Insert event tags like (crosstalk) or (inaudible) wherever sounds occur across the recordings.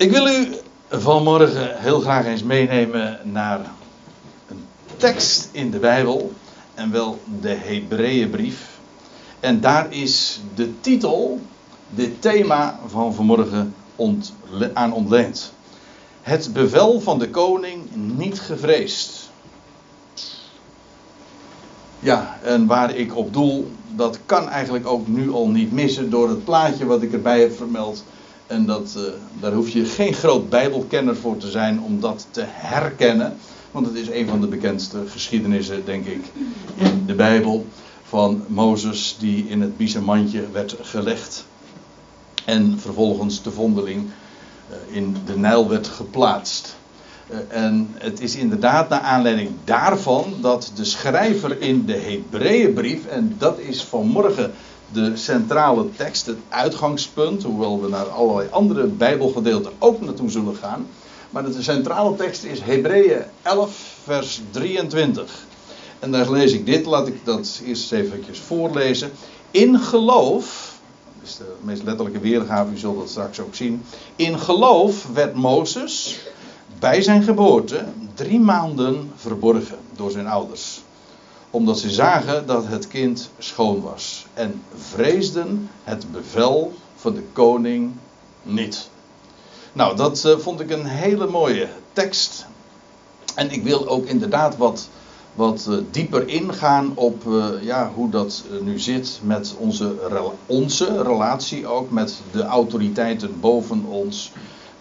Ik wil u vanmorgen heel graag eens meenemen naar een tekst in de Bijbel. En wel de Hebreeënbrief. En daar is de titel, dit thema van vanmorgen aan ontleend. Het bevel van de koning niet gevreesd. Ja, en waar ik op doel, dat kan eigenlijk ook nu al niet missen door het plaatje wat ik erbij heb vermeld. En dat, uh, daar hoef je geen groot Bijbelkenner voor te zijn om dat te herkennen. Want het is een van de bekendste geschiedenissen, denk ik, in de Bijbel. Van Mozes die in het biezenmandje werd gelegd. En vervolgens de vondeling uh, in de Nijl werd geplaatst. Uh, en het is inderdaad naar aanleiding daarvan dat de schrijver in de Hebreeënbrief, en dat is vanmorgen de centrale tekst, het uitgangspunt, hoewel we naar allerlei andere Bijbelgedeelten ook naartoe zullen gaan. Maar de centrale tekst is Hebreeën 11, vers 23. En daar lees ik dit, laat ik dat eerst eventjes voorlezen. In geloof, dat is de meest letterlijke weergave, u zult dat straks ook zien. In geloof werd Mozes bij zijn geboorte drie maanden verborgen door zijn ouders omdat ze zagen dat het kind schoon was. En vreesden het bevel van de koning niet. Nou, dat uh, vond ik een hele mooie tekst. En ik wil ook inderdaad wat, wat uh, dieper ingaan op uh, ja, hoe dat nu zit met onze, onze relatie ook met de autoriteiten boven ons.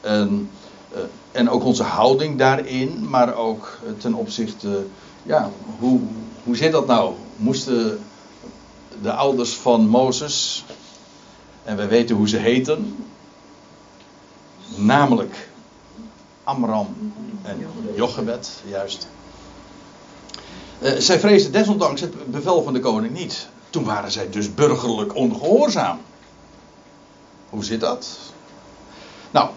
En, en ook onze houding daarin, maar ook ten opzichte, ja, hoe, hoe zit dat nou? Moesten de ouders van Mozes, en we weten hoe ze heten, namelijk Amram en Jochebed, juist. Uh, zij vreesden desondanks het bevel van de koning niet. Toen waren zij dus burgerlijk ongehoorzaam. Hoe zit dat? Nou,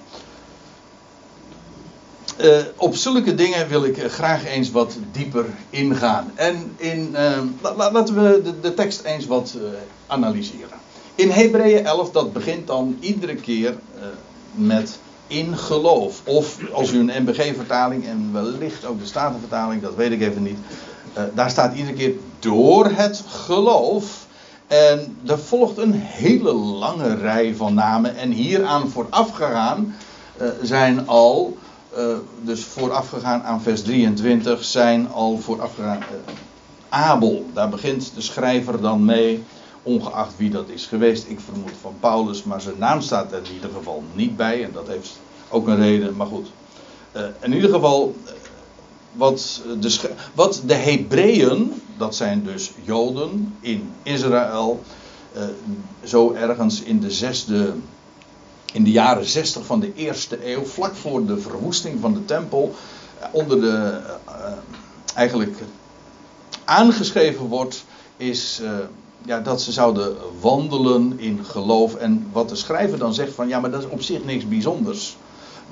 uh, op zulke dingen wil ik graag eens wat dieper ingaan. En in, uh, laten we de, de, tekst eens wat uh, analyseren. In Hebreeën 11, dat begint dan iedere keer met in geloof. Of als u een MBG-vertaling en wellicht ook de Statenvertaling, dat weet ik even niet. daar staat iedere keer door het geloof. En er volgt een hele lange rij van namen. En hieraan voorafgegaan zijn al uh, dus voorafgegaan aan vers 23 zijn al voorafgegaan uh, Abel. Daar begint de schrijver dan mee, ongeacht wie dat is geweest. Ik vermoed van Paulus, maar zijn naam staat er in ieder geval niet bij. En dat heeft ook een reden, maar goed. Uh, in ieder geval, wat de, wat de Hebreeën, dat zijn dus Joden in Israël, zo ergens in de zesde in de jaren 60 van de eerste eeuw, vlak voor de verwoesting van de tempel, eh, onder de uh, eigenlijk aangeschreven wordt, is uh, ja, dat ze zouden wandelen in geloof. En wat de schrijver dan zegt van ja, maar dat is op zich niks bijzonders.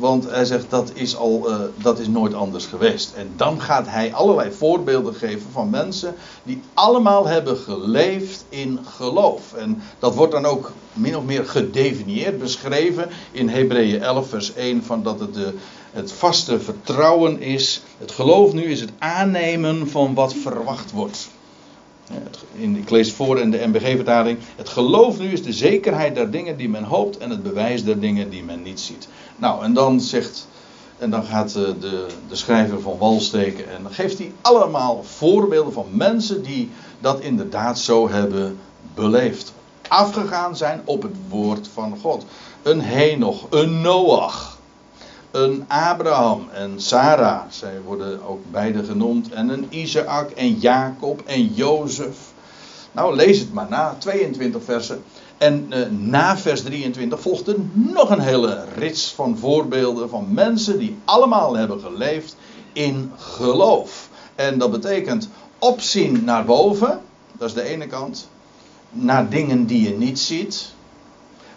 Want hij zegt dat is, al, uh, dat is nooit anders geweest. En dan gaat hij allerlei voorbeelden geven van mensen die allemaal hebben geleefd in geloof. En dat wordt dan ook min of meer gedefinieerd, beschreven in Hebreeën 11, vers 1, van dat het de, het vaste vertrouwen is. Het geloof nu is het aannemen van wat verwacht wordt. Ik lees voor in de MBG-vertaling. Het geloof nu is de zekerheid der dingen die men hoopt en het bewijs der dingen die men niet ziet. Nou, en dan zegt. En dan gaat de, de, de schrijver van wal steken. En dan geeft hij allemaal voorbeelden van mensen die dat inderdaad zo hebben beleefd. Afgegaan zijn op het woord van God. Een Henoch, een Noach, een Abraham en Sarah. Zij worden ook beide genoemd. En een Isaac en Jacob en Jozef. Nou, lees het maar na. 22 versen. En uh, na vers 23 volgt er nog een hele rits van voorbeelden van mensen die allemaal hebben geleefd in geloof. En dat betekent opzien naar boven, dat is de ene kant, naar dingen die je niet ziet,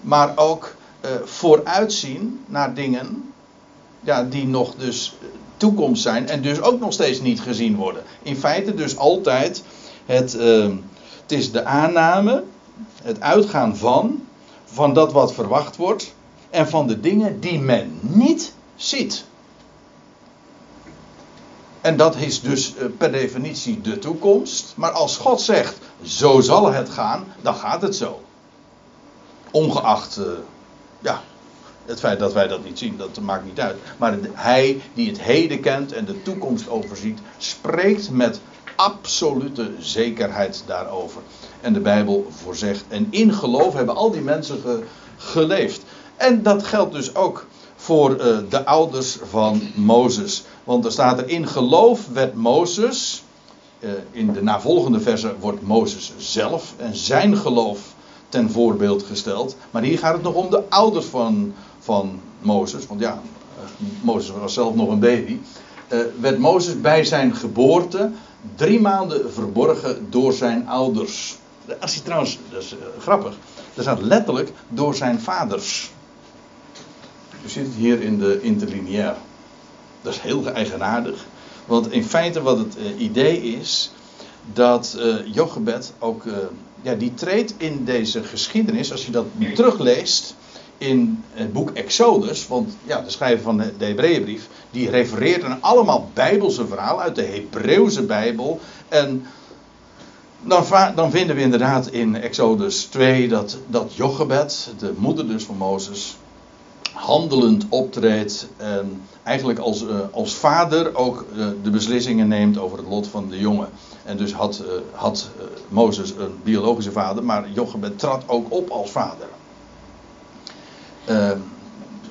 maar ook uh, vooruitzien naar dingen ja, die nog dus toekomst zijn en dus ook nog steeds niet gezien worden. In feite dus altijd het, uh, het is de aanname het uitgaan van, van dat wat verwacht wordt. en van de dingen die men niet ziet. En dat is dus eh, per definitie de toekomst. Maar als God zegt, zo zal het gaan, dan gaat het zo. Ongeacht, uh, ja, het feit dat wij dat niet zien, dat maakt niet uit. Maar hij die het heden kent en de toekomst overziet, spreekt met absolute zekerheid daarover. En de Bijbel voorzegt. En in geloof hebben al die mensen geleefd. En dat geldt dus ook voor uh, de ouders van Mozes. Want er staat er in geloof werd Mozes. Uh, in de navolgende versen wordt Mozes zelf en zijn geloof ten voorbeeld gesteld. Maar hier gaat het nog om de ouders van, van Mozes. Want ja, uh, Mozes was zelf nog een baby. werd Mozes bij zijn geboorte drie maanden verborgen door zijn ouders. Als je trouwens, dat is grappig. Er staat letterlijk door zijn vaders. U zit hier in de interlineair. Dat is heel eigenaardig. Want in feite wat het idee is, dat uh, Jochebed ook, ja, die treedt in deze geschiedenis, als je dat terugleest in het boek Exodus, want ja, de schrijver van de, Hebreeënbrief, die refereert aan allemaal bijbelse verhalen uit de Hebreeuwse Bijbel. En dan, dan, vinden we inderdaad in Exodus 2 dat, dat Jochebed, de moeder dus van Mozes, handelend optreedt en eigenlijk als, uh, als vader ook uh, de beslissingen neemt over het lot van de jongen. En dus had, uh, had Mozes een biologische vader, maar Jochebed trad ook op als vader.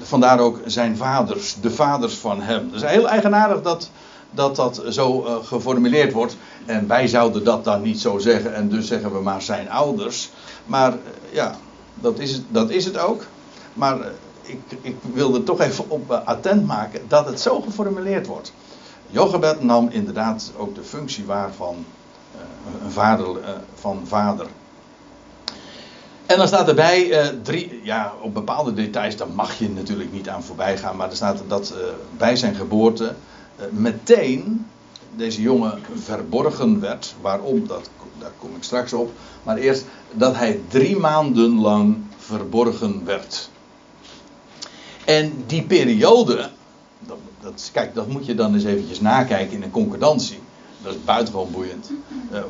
Vandaar ook zijn vaders, de vaders van hem. Is heel eigenaardig dat dat, dat zo geformuleerd wordt. En wij zouden dat dan niet zo zeggen en dus zeggen we maar zijn ouders. Maar ja, dat is, het, dat is het ook. Maar ik, ik wilde toch even op uh, attent maken dat het zo geformuleerd wordt. Jochebed nam inderdaad ook de functie waar uh, een vader, uh, van vader. En dan staat erbij drie, ja, op bepaalde details, daar mag je natuurlijk niet aan voorbij gaan, maar er staat dat bij zijn geboorte meteen deze jongen verborgen werd. Waarom, dat, daar kom ik straks op. Maar eerst dat hij drie maanden lang verborgen werd. En die periode, dat, dat, kijk, dat moet je dan eens eventjes nakijken in een concordantie. Dat is buitengewoon boeiend.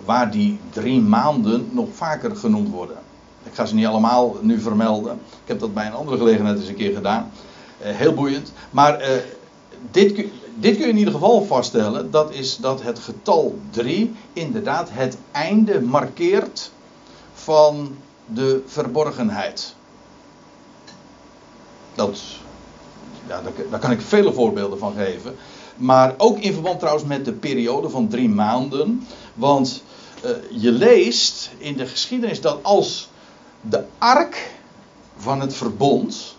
Waar die drie maanden nog vaker genoemd worden. Ik ga ze niet allemaal nu vermelden. Ik heb dat bij een andere gelegenheid eens een keer gedaan. Uh, heel boeiend. Maar uh, dit, dit kun je in ieder geval vaststellen. Dat is dat het getal 3 inderdaad het einde markeert van de verborgenheid. Dat ja, daar, kan ik vele voorbeelden van geven. Maar ook in verband trouwens met de periode van drie maanden. Want uh, je leest in de geschiedenis dat als de ark van het verbond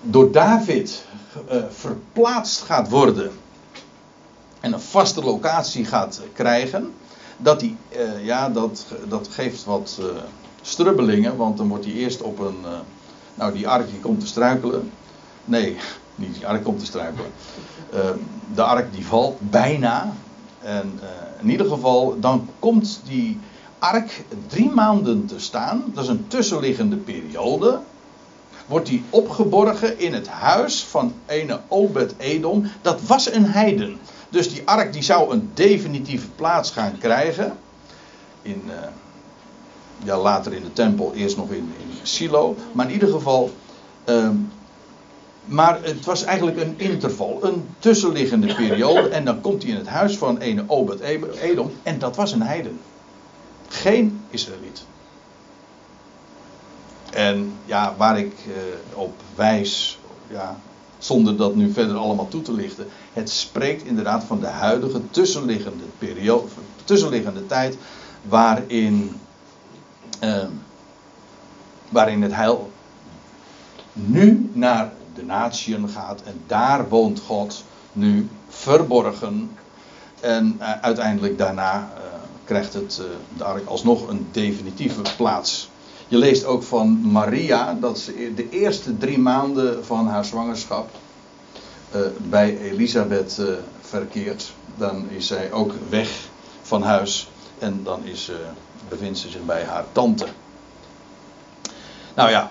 door David uh, verplaatst gaat worden en een vaste locatie gaat krijgen, dat die, uh, ja, dat, dat geeft wat strubbelingen, want dan wordt hij eerst op een nou, die ark die komt te struikelen. Nee, (laughs) niet die ark komt te struikelen. Uh, de ark die valt bijna. En in ieder geval, dan komt die ark drie maanden te staan. Dat is een tussenliggende periode. Wordt die opgeborgen in het huis van ene Obed-Edom. Dat was een heiden. Dus die ark die zou een definitieve plaats gaan krijgen. In, uh, ja, later in de tempel, eerst nog in, in Silo. Maar in ieder geval. Uh, maar het was eigenlijk een interval, een tussenliggende periode. En dan komt hij in het huis van een Obed Edom. En dat was een heiden. Geen Israëliet. En ja, waar ik uh, op wijs, ja, zonder dat nu verder allemaal toe te lichten. Het spreekt inderdaad van de huidige tussenliggende periode, tussenliggende tijd. Waarin uh, waarin het heil nu naar de natieën gaat en daar woont God nu verborgen. En uh, uiteindelijk daarna uh, krijgt het uh, de ark alsnog een definitieve plaats. Je leest ook van Maria dat ze de eerste drie maanden van haar zwangerschap bij Elisabeth verkeert. Dan is zij ook weg van huis en dan is, bevindt ze zich bij haar tante. Nou ja,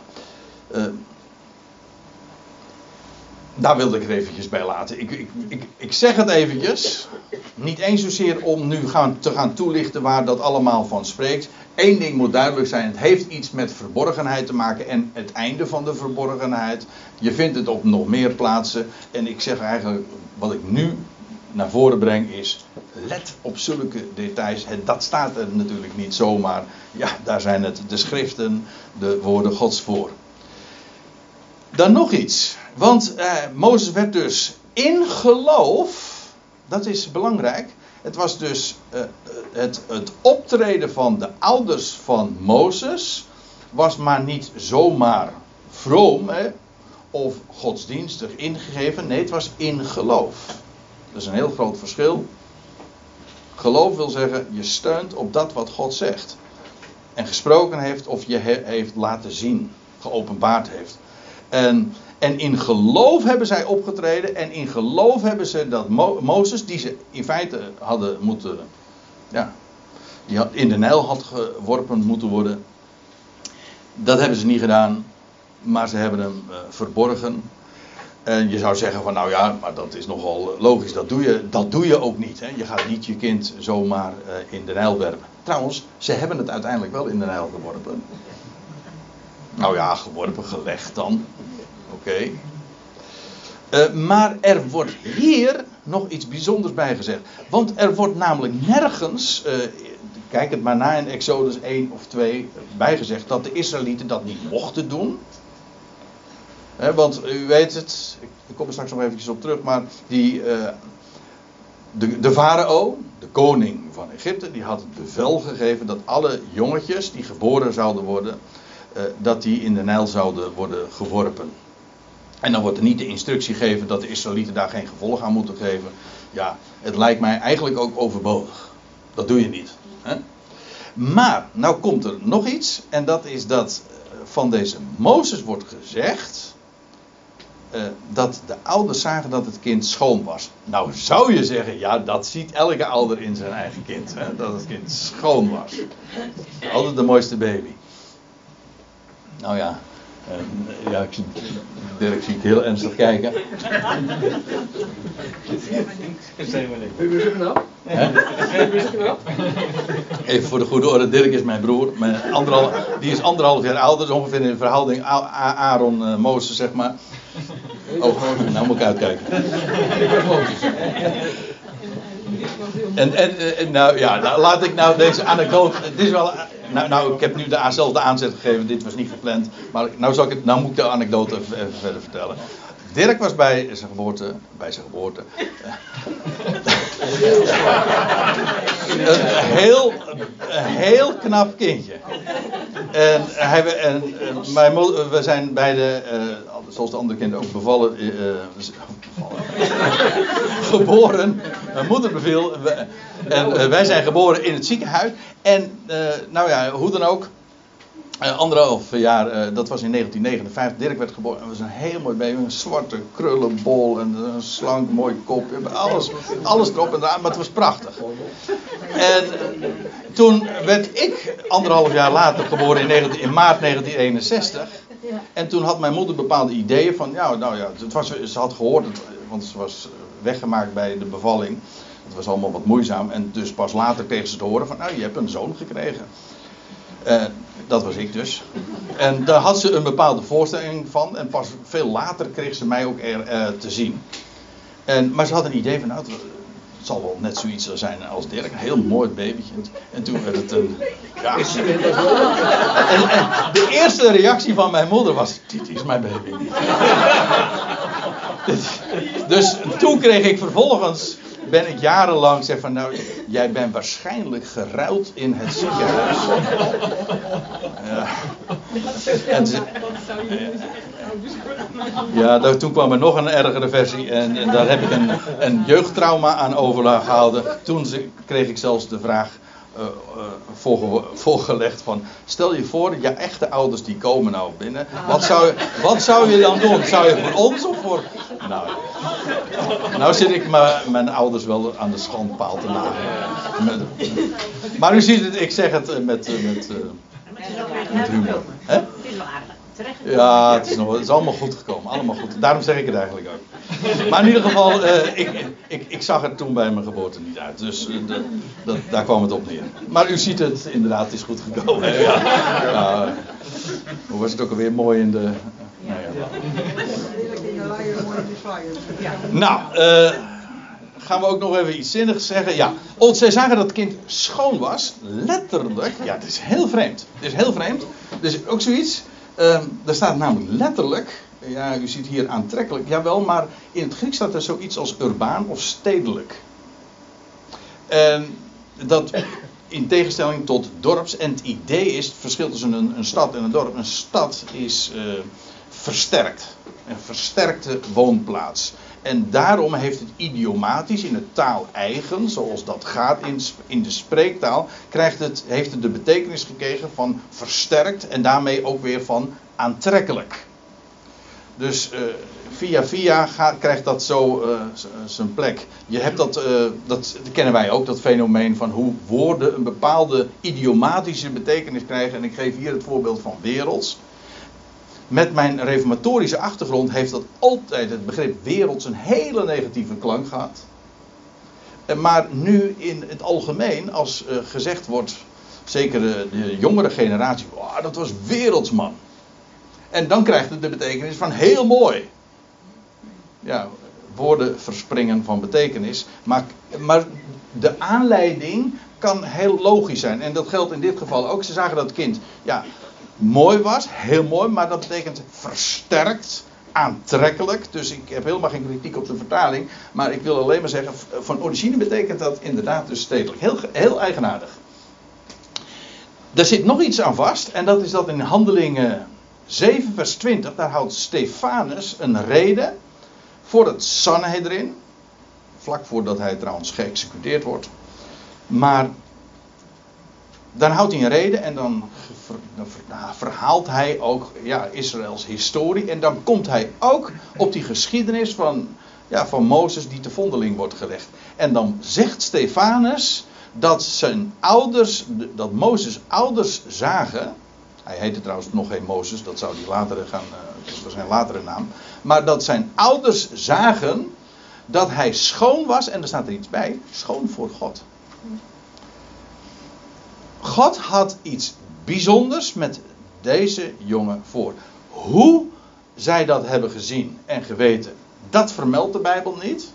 daar wilde ik er eventjes bij laten. Ik, ik, ik, ik zeg het eventjes. Niet eens zozeer om nu gaan, te gaan toelichten waar dat allemaal van spreekt. Eén ding moet duidelijk zijn: het heeft iets met verborgenheid te maken en het einde van de verborgenheid. Je vindt het op nog meer plaatsen. En ik zeg eigenlijk, wat ik nu naar voren breng is, let op zulke details. Dat staat er natuurlijk niet zomaar. Ja, daar zijn het de schriften, de woorden Gods voor. Dan nog iets. Want eh, Mozes werd dus in geloof, dat is belangrijk. Het was dus eh, het, het optreden van de ouders van Mozes, was maar niet zomaar vroom hè, of godsdienstig ingegeven. Nee, het was in geloof. Dat is een heel groot verschil. Geloof wil zeggen, je steunt op dat wat God zegt. En gesproken heeft of je heeft laten zien, geopenbaard heeft. En, en in geloof hebben zij opgetreden. En in geloof hebben ze dat Mo Mozes, die ze in feite hadden moeten. Ja, die had in de Nijl had geworpen moeten worden. Dat hebben ze niet gedaan. Maar ze hebben hem uh, verborgen. En je zou zeggen van nou ja, maar dat is nogal logisch. Dat doe je, dat doe je ook niet. Hè? Je gaat niet je kind zomaar uh, in de Nijl werpen. Trouwens, ze hebben het uiteindelijk wel in de Nijl geworpen. Nou ja, geworpen, gelegd dan. Oké. Uh, maar er wordt hier nog iets bijzonders bij gezegd. Want er wordt namelijk nergens, uh, kijk het maar na in Exodus 1 of 2, bijgezegd dat de Israëlieten dat niet mochten doen. want u weet het, ik kom er straks nog eventjes op terug, maar die, uh, de, de farao, de koning van Egypte, die had het bevel gegeven dat alle jongetjes die geboren zouden worden, dat die in de Nijl zouden worden geworpen. En dan wordt er niet de instructie gegeven dat de Israëlieten daar geen gevolg aan moeten geven. Ja, het lijkt mij eigenlijk ook overbodig. Dat doe je niet. Hè? Maar, nou komt er nog iets. En dat is dat eh, van deze Mozes wordt gezegd. Uh, dat de ouders zagen dat het kind schoon was. Nou zou je zeggen, ja, dat ziet elke ouder in zijn eigen kind. Hè? Dat het kind schoon was. Altijd de mooiste baby. Nou ja, uh, ja, ik zie, Dirk zie ik heel ernstig kijken. Even voor de goede orde, Dirk is mijn broer. Mijn anderhal, die is anderhalf jaar ouder, dus ongeveer in verhouding Aaron uh, Mozes, zeg maar. Oh, nou moet ik uitkijken. En, en, en, nou ja, nou, laat ik nou deze anekdote. Dit is wel nou, nou, ik heb nu dezelfde aanzet gegeven, dit was niet gepland. Maar nou, zal ik het, nou moet ik de anekdote even, verder vertellen. Dirk was bij zijn geboorte, bij zijn geboorte. (laughs) een, heel, een heel knap kindje. En, hij, en mijn moeder, we zijn beide, uh, zoals de andere kinderen ook bevallen, uh, geboren. Mijn moeder beviel. En wij zijn geboren in het ziekenhuis. En nou ja, hoe dan ook. Uh, anderhalf jaar, uh, dat was in 1959. Dirk werd geboren. En was een heel mooi baby. Een zwarte krullenbol. En een slank mooi kop. Alles, alles erop en eraan. Maar het was prachtig. En uh, toen werd ik anderhalf jaar later geboren in, 19, in maart 1961. En toen had mijn moeder bepaalde ideeën van. Ja, nou ja, het was, ze had gehoord. Want ze was weggemaakt bij de bevalling. Het was allemaal wat moeizaam. En dus pas later kreeg ze te horen van. Nou, je hebt een zoon gekregen. Dat was ik dus. En daar had ze een bepaalde voorstelling van. En pas veel later kreeg ze mij ook er, uh, te zien. En, maar ze had een idee van, nou, het, zal wel net zoiets zijn als Dirk. Een heel mooi babytje. En toen werd het een... Ja. En, en de eerste reactie van mijn moeder was, dit is mijn baby. (laughs) dus toen kreeg ik vervolgens ben ik jarenlang zeg van nou, jij bent waarschijnlijk geruild in het ziekenhuis. Ja. En ja, toen kwam er nog een ergere versie en, en daar heb ik een, een jeugdtrauma aan overgehouden. Toen kreeg ik zelfs de vraag uh, uh, voorgelegd van... Stel je voor, je echte ouders die komen nou binnen. Wat zou, wat zou je dan doen? Zou je voor ons of voor... Nou, nou zit ik mijn ouders wel aan de schandpaal te nagelen. Maar u ziet het, ik zeg het met, met, met humor. Hè? Ja, het is, nog, het is allemaal goed gekomen. Allemaal goed. Daarom zeg ik het eigenlijk ook. Maar in ieder geval, uh, ik, ik, ik zag het toen bij mijn geboorte niet uit. Dus uh, de, dat, daar kwam het op neer. Maar u ziet het, inderdaad, het is goed gekomen. Ja. Ja. Hoe was het ook alweer mooi in de. Nou, ja. nou uh, gaan we ook nog even iets zinnigs zeggen. Ja, want zij zagen dat het kind schoon was. Letterlijk. Ja, het is heel vreemd. Het is heel vreemd. Dus ook zoiets. Uh, er staat namelijk letterlijk. Ja, u ziet hier aantrekkelijk. Jawel, maar in het Grieks staat er zoiets als urbaan of stedelijk. En dat in tegenstelling tot dorps. En het idee is, het verschil tussen een, een stad en een dorp. Een stad is uh, versterkt. Een versterkte woonplaats. En daarom heeft het idiomatisch in het taal eigen, zoals dat gaat in, in de spreektaal, krijgt het, heeft het de betekenis gekregen van versterkt en daarmee ook weer van aantrekkelijk. Dus uh, via via gaat, krijgt dat zo uh, zijn plek. Je hebt dat, uh, dat kennen wij ook, dat fenomeen van hoe woorden een bepaalde idiomatische betekenis krijgen. En ik geef hier het voorbeeld van werelds met mijn reformatorische achtergrond heeft dat altijd het begrip werelds een hele negatieve klank gehad. Eh, maar nu in het algemeen, als uh, gezegd wordt, zeker de, de jongere generatie, wow, dat was wereldsman. En dan krijgt het de betekenis van heel mooi. Ja, woorden verspringen van betekenis. Maar, maar de aanleiding kan heel logisch zijn. En dat geldt in dit geval ook. Ze zagen dat kind ja, mooi was, heel mooi, maar dat betekent versterkt, aantrekkelijk. Dus ik heb helemaal geen kritiek op de vertaling, maar ik wil alleen maar zeggen, van origine betekent dat inderdaad dus stedelijk. Heel, heel eigenaardig. Er zit nog iets aan vast, en dat is dat in Handelingen 7, vers 20, daar houdt Stefanus een reden voor het Sanhedrin. Vlak voordat hij trouwens geëxecuteerd wordt. Maar dan houdt hij een reden en dan nou, verhaalt hij ook ja, Israëls historie. En dan komt hij ook op die geschiedenis van, ja, van Mozes die te vondeling wordt gelegd. En dan zegt Stefanus dat zijn ouders, dat Mozes ouders zagen. Hij heette trouwens nog geen Mozes, dat zou die latere gaan, uh, dat zijn latere naam. Maar dat zijn ouders zagen dat hij schoon was, en er staat er iets bij, schoon voor God. God had iets bijzonders met deze jongen voor. Hoe zij dat hebben gezien en geweten, dat vermeldt de Bijbel niet.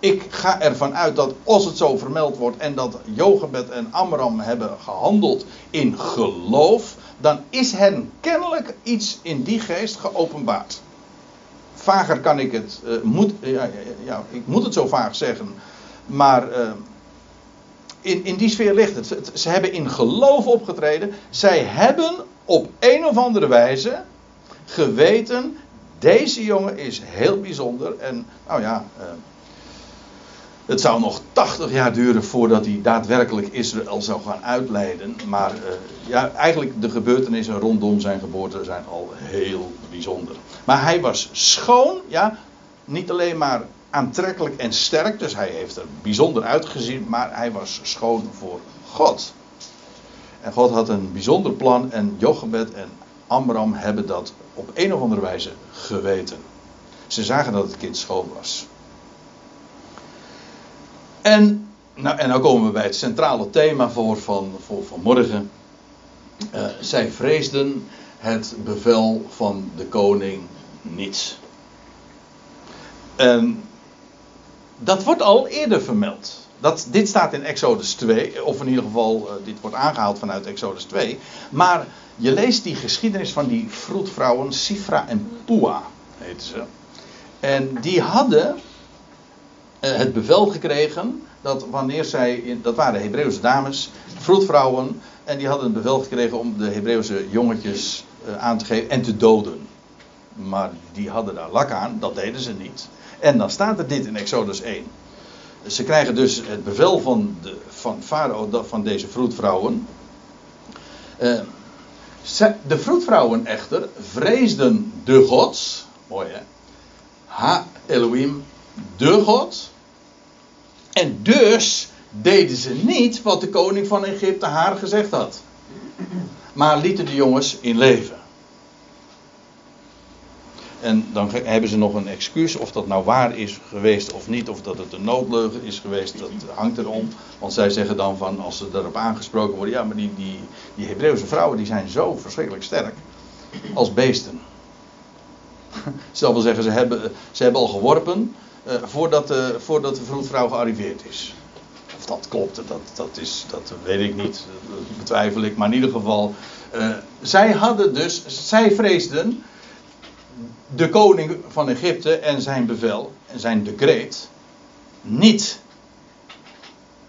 Ik ga ervan uit dat als het zo vermeld wordt en dat Jochebed en Amram hebben gehandeld in geloof, dan is hen kennelijk iets in die geest geopenbaard. Vager kan ik het, uh, moet, ja, ja, ik moet het zo vaag zeggen, maar uh, in, in die sfeer ligt het. Ze hebben in geloof opgetreden. Zij hebben op een of andere wijze geweten. Deze jongen is heel bijzonder. En nou ja. Uh, het zou nog 80 jaar duren voordat hij daadwerkelijk Israël zou gaan uitleiden. Maar uh, ja, eigenlijk de gebeurtenissen rondom zijn geboorte zijn al heel bijzonder. Maar hij was schoon, ja, niet alleen maar aantrekkelijk en sterk. Dus hij heeft er bijzonder uitgezien, maar hij was schoon voor God. En God had een bijzonder plan en Jochebed en Amram hebben dat op een of andere wijze geweten. Ze zagen dat het kind schoon was. En, nou, en dan komen we bij het centrale thema voor, van, voor vanmorgen. Uh, zij vreesden het bevel van de koning niet. En dat wordt al eerder vermeld. Dat, dit staat in Exodus 2, of in ieder geval, uh, dit wordt aangehaald vanuit Exodus 2. Maar je leest die geschiedenis van die vroedvrouwen, Sifra en Pua, heten ze. En die hadden uh, het bevel gekregen dat wanneer zij, dat waren Hebreeuwse dames, vroedvrouwen, en die hadden het bevel gekregen om de Hebreeuwse jongetjes uh, aan te geven en te doden. Maar die hadden daar lak aan, dat deden ze niet. En dan staat er dit in Exodus 1. Ze krijgen dus het bevel van, de, van Farao, van deze vroedvrouwen. Uh, de vroedvrouwen echter vreesden de gods. Mooi hè. Ha Elohim, de God. En dus deden ze niet wat de koning van Egypte haar gezegd had. Maar lieten de jongens in leven. En dan hebben ze nog een excuus of dat nou waar is geweest of niet, of dat het een noodleugen is geweest, dat hangt erom. Want zij zeggen dan van, als ze daarop aangesproken worden, ja, maar die, die, die Hebreeuwse vrouwen die zijn zo verschrikkelijk sterk als beesten. (laughs) Zal wel zeggen, ze hebben, ze hebben al geworpen uh, voordat, de, voordat de vroedvrouw gearriveerd is. Of dat klopt, dat, dat, is, dat weet ik niet, dat betwijfel ik. Maar in ieder geval, uh, zij hadden dus, zij vreesden de koning van Egypte en zijn bevel en zijn decreet niet.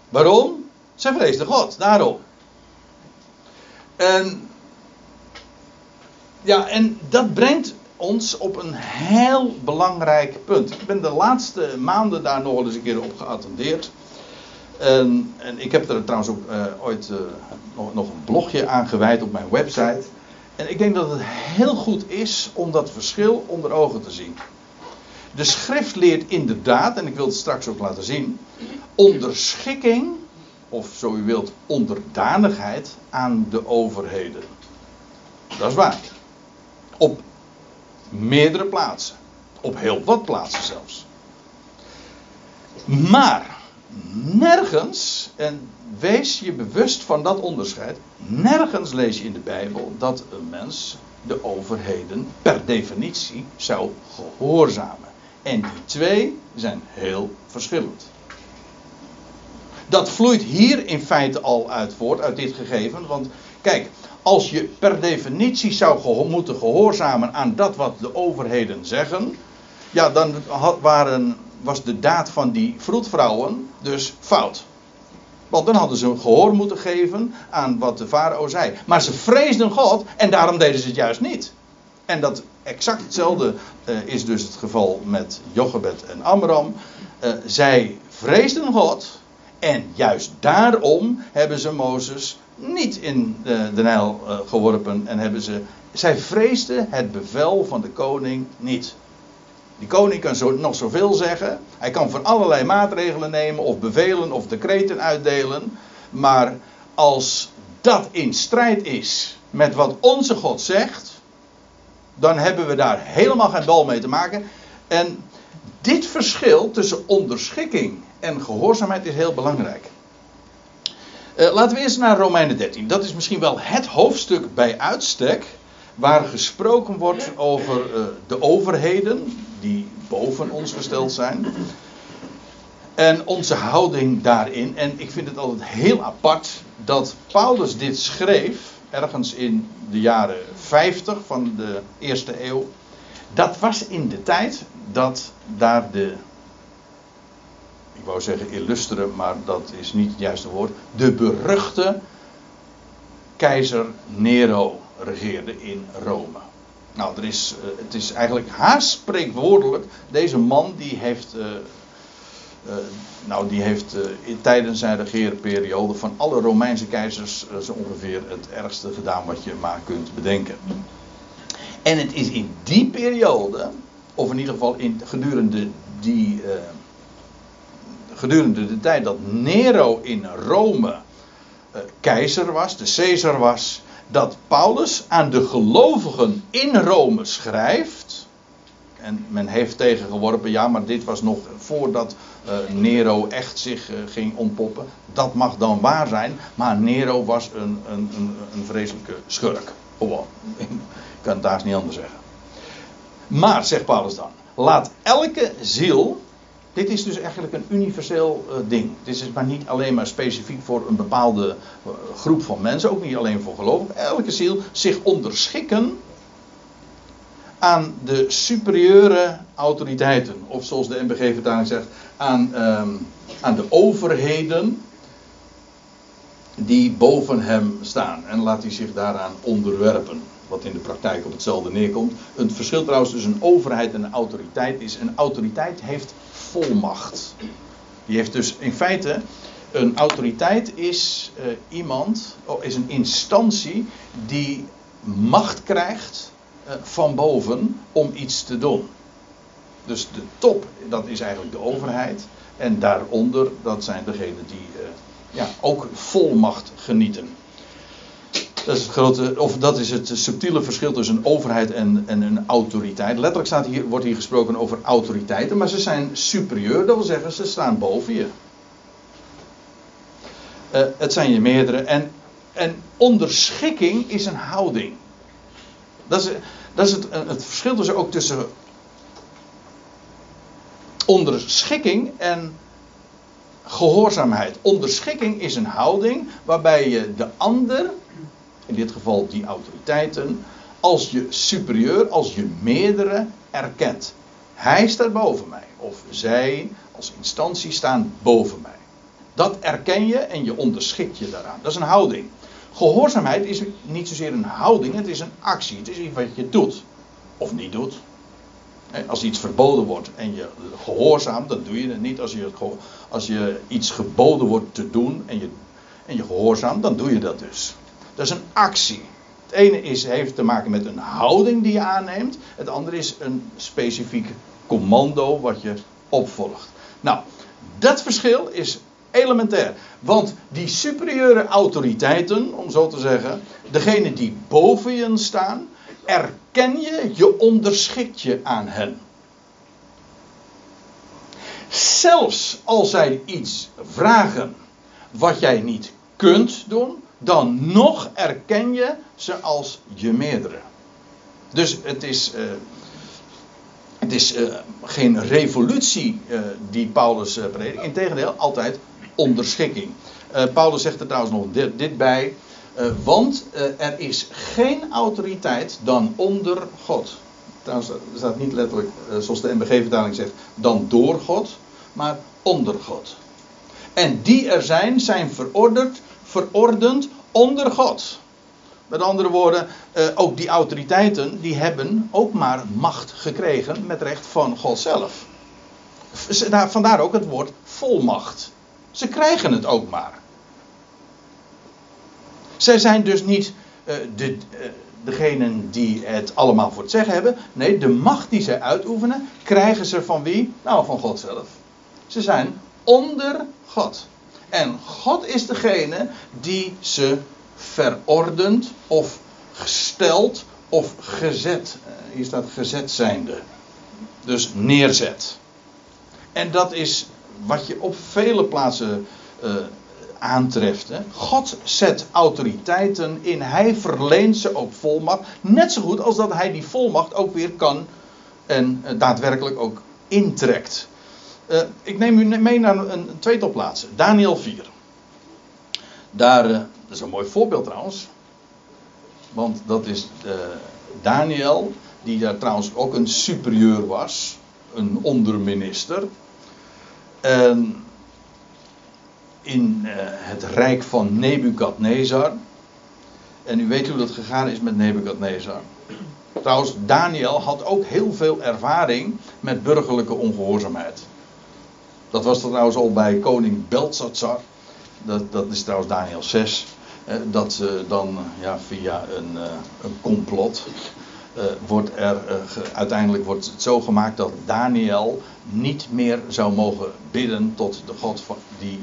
Waarom? Zij vreesden God, daarom. En ja, en dat brengt ons op een heel belangrijk punt. Ik ben de laatste maanden daar nog eens een keer op geattendeerd. En, en ik heb er trouwens ook uh, ooit uh, nog, nog, een blogje aan gewijd op mijn website. En ik denk dat het heel goed is om dat verschil onder ogen te zien. De schrift leert inderdaad, en ik wil het straks ook laten zien, onderschikking, of zo u wilt, onderdanigheid aan de overheden. Dat is waar. Op meerdere plaatsen. Op heel wat plaatsen zelfs. Maar nergens, en wees je bewust van dat onderscheid, nergens lees je in de Bijbel dat een mens de overheden per definitie zou gehoorzamen. En die twee zijn heel verschillend. Dat vloeit hier in feite al uit voort, uit dit gegeven. Want kijk, als je per definitie zou moeten gehoorzamen aan dat wat de overheden zeggen, ja, dan waren, was de daad van die vroedvrouwen dus fout. Want dan hadden ze gehoor moeten geven aan wat de farao zei. Maar ze vreesden God en daarom deden ze het juist niet. En dat exact hetzelfde uh, is dus het geval met Jochebed en Amram. Uh, zij vreesden God en juist daarom hebben ze Mozes niet in de, de Nijl geworpen en hebben ze. Zij vreesden het bevel van de koning niet. Die koning kan zo, nog zoveel zeggen. Hij kan voor allerlei maatregelen nemen of bevelen of decreten uitdelen. Maar als dat in strijd is met wat onze God zegt, dan hebben we daar helemaal geen bal mee te maken. En dit verschil tussen onderschikking en gehoorzaamheid is heel belangrijk. Uh, laten we eerst naar Romeinen 13. Dat is misschien wel het hoofdstuk bij uitstek waar gesproken wordt over uh, de overheden die boven ons gesteld zijn. En onze houding daarin. En ik vind het altijd heel apart dat Paulus dit schreef, ergens in de jaren 50 van de eerste eeuw. Dat was in de tijd dat daar de ik wou zeggen illustere, maar dat is niet het juiste woord. De beruchte keizer Nero regeerde in Rome. Nou, er is, uh, het is eigenlijk haast spreekwoordelijk. Deze man die heeft, uh, uh, nou, die heeft in, tijdens zijn regeerperiode van alle Romeinse keizers zo ongeveer het ergste gedaan wat je maar kunt bedenken. En het is in die periode, of in ieder geval in, gedurende die gedurende de tijd dat Nero in Rome keizer was, de Caesar was, dat Paulus aan de gelovigen in Rome schrijft. En men heeft tegengeworpen, ja, maar dit was nog voordat uh, Nero echt zich uh, ging ontpoppen. Dat mag dan waar zijn, maar Nero was een, een, een, een vreselijke schurk. Gewoon. Ik kan het daar niet anders zeggen. Maar, zegt Paulus dan, laat elke ziel dit is dus eigenlijk een universeel uh, ding. Dit is maar niet alleen maar specifiek voor een bepaalde uh, groep van mensen, ook niet alleen voor gelovigen. Elke ziel zich onderschikken aan de superieure autoriteiten. Of zoals de NBG-vertaling zegt, aan, um, aan de overheden die boven hem staan. En laat hij zich daaraan onderwerpen. Wat in de praktijk op hetzelfde neerkomt. Het verschil trouwens tussen een overheid en een autoriteit is: een autoriteit heeft volmacht. Die heeft dus in feite. Een autoriteit is uh, iemand, oh, is een instantie die macht krijgt uh, van boven om iets te doen. Dus de top, dat is eigenlijk de overheid. En daaronder, dat zijn degenen die uh, ja, ook volmacht genieten. Dat is het grote, of dat is het subtiele verschil tussen een overheid en, en een autoriteit. Letterlijk staat hier, wordt hier gesproken over autoriteiten, maar ze zijn superieur, dat wil zeggen, ze staan boven je. Uh, het zijn je meerdere. En, en onderschikking is een houding. Dat is, dat is het, het verschil dus ook tussen onderschikking en gehoorzaamheid. Onderschikking is een houding waarbij je de ander, in dit geval die autoriteiten, als je superieur, als je meerdere erkent. Hij staat boven mij, of zij als instantie staan boven mij. Dat erken je en je onderschikt je daaraan. Dat is een houding. Gehoorzaamheid is niet zozeer een houding, het is een actie. Het is iets wat je doet of niet doet. Als iets verboden wordt en je gehoorzaamt, dan doe je het niet. Als je, als je iets geboden wordt te doen en je, en je gehoorzaamt, dan doe je dat dus. Dat is een actie. Het ene is, heeft te maken met een houding die je aanneemt. Het andere is een specifiek commando wat je opvolgt. Nou, dat verschil is elementair. Want die superieure autoriteiten, om zo te zeggen, degene die boven je staan, erken je, je onderschikt je aan hen. Zelfs als zij iets vragen wat jij niet kunt doen, dan nog erken je ze als je meerdere. Dus het is, uh, het is uh, geen revolutie uh, die Paulus predikt. Integendeel, altijd onderschikking. Paulus zegt er trouwens nog dit, dit bij. Want er is geen autoriteit dan onder God. Trouwens, er staat niet letterlijk, zoals de MBG-vertaling zegt, dan door God, maar onder God. En die er zijn, zijn verorderd, verordend onder God. Met andere woorden, ook die autoriteiten, die hebben ook maar macht gekregen met recht van God zelf. Vandaar ook het woord volmacht. Ze krijgen het ook maar. Zij zijn dus niet uh, de, uh, degenen die het allemaal voor het zeggen hebben. Nee, de macht die zij uitoefenen, krijgen ze van wie? Nou, van God zelf. Ze zijn onder God. En God is degene die ze verordent of gesteld of gezet. Uh, hier staat gezet zijnde. Dus neerzet. En dat is wat je op vele plaatsen uh, aantreft. Hè. God zet autoriteiten in. Hij verleent ze ook volmacht. Net zo goed als dat hij die volmacht ook weer kan en uh, daadwerkelijk ook intrekt. Uh, ik neem u mee naar een, een tweetal plaatsen. Daniel 4. Daar, uh, dat is een mooi voorbeeld trouwens. Want dat is Daniel, die daar trouwens ook een superieur was. Een onderminister. In het rijk van Nebukadnezar. En u weet hoe dat gegaan is met Nebukadnezar. Trouwens, Daniel had ook heel veel ervaring met burgerlijke ongehoorzaamheid. Dat was trouwens al bij koning Belshazzar. Dat, dat is trouwens Daniel 6. Eh, dat ze dan ja, via een, uh, een complot. Uh, wordt er, uiteindelijk wordt het zo gemaakt dat Daniel niet meer zou mogen bidden tot de God die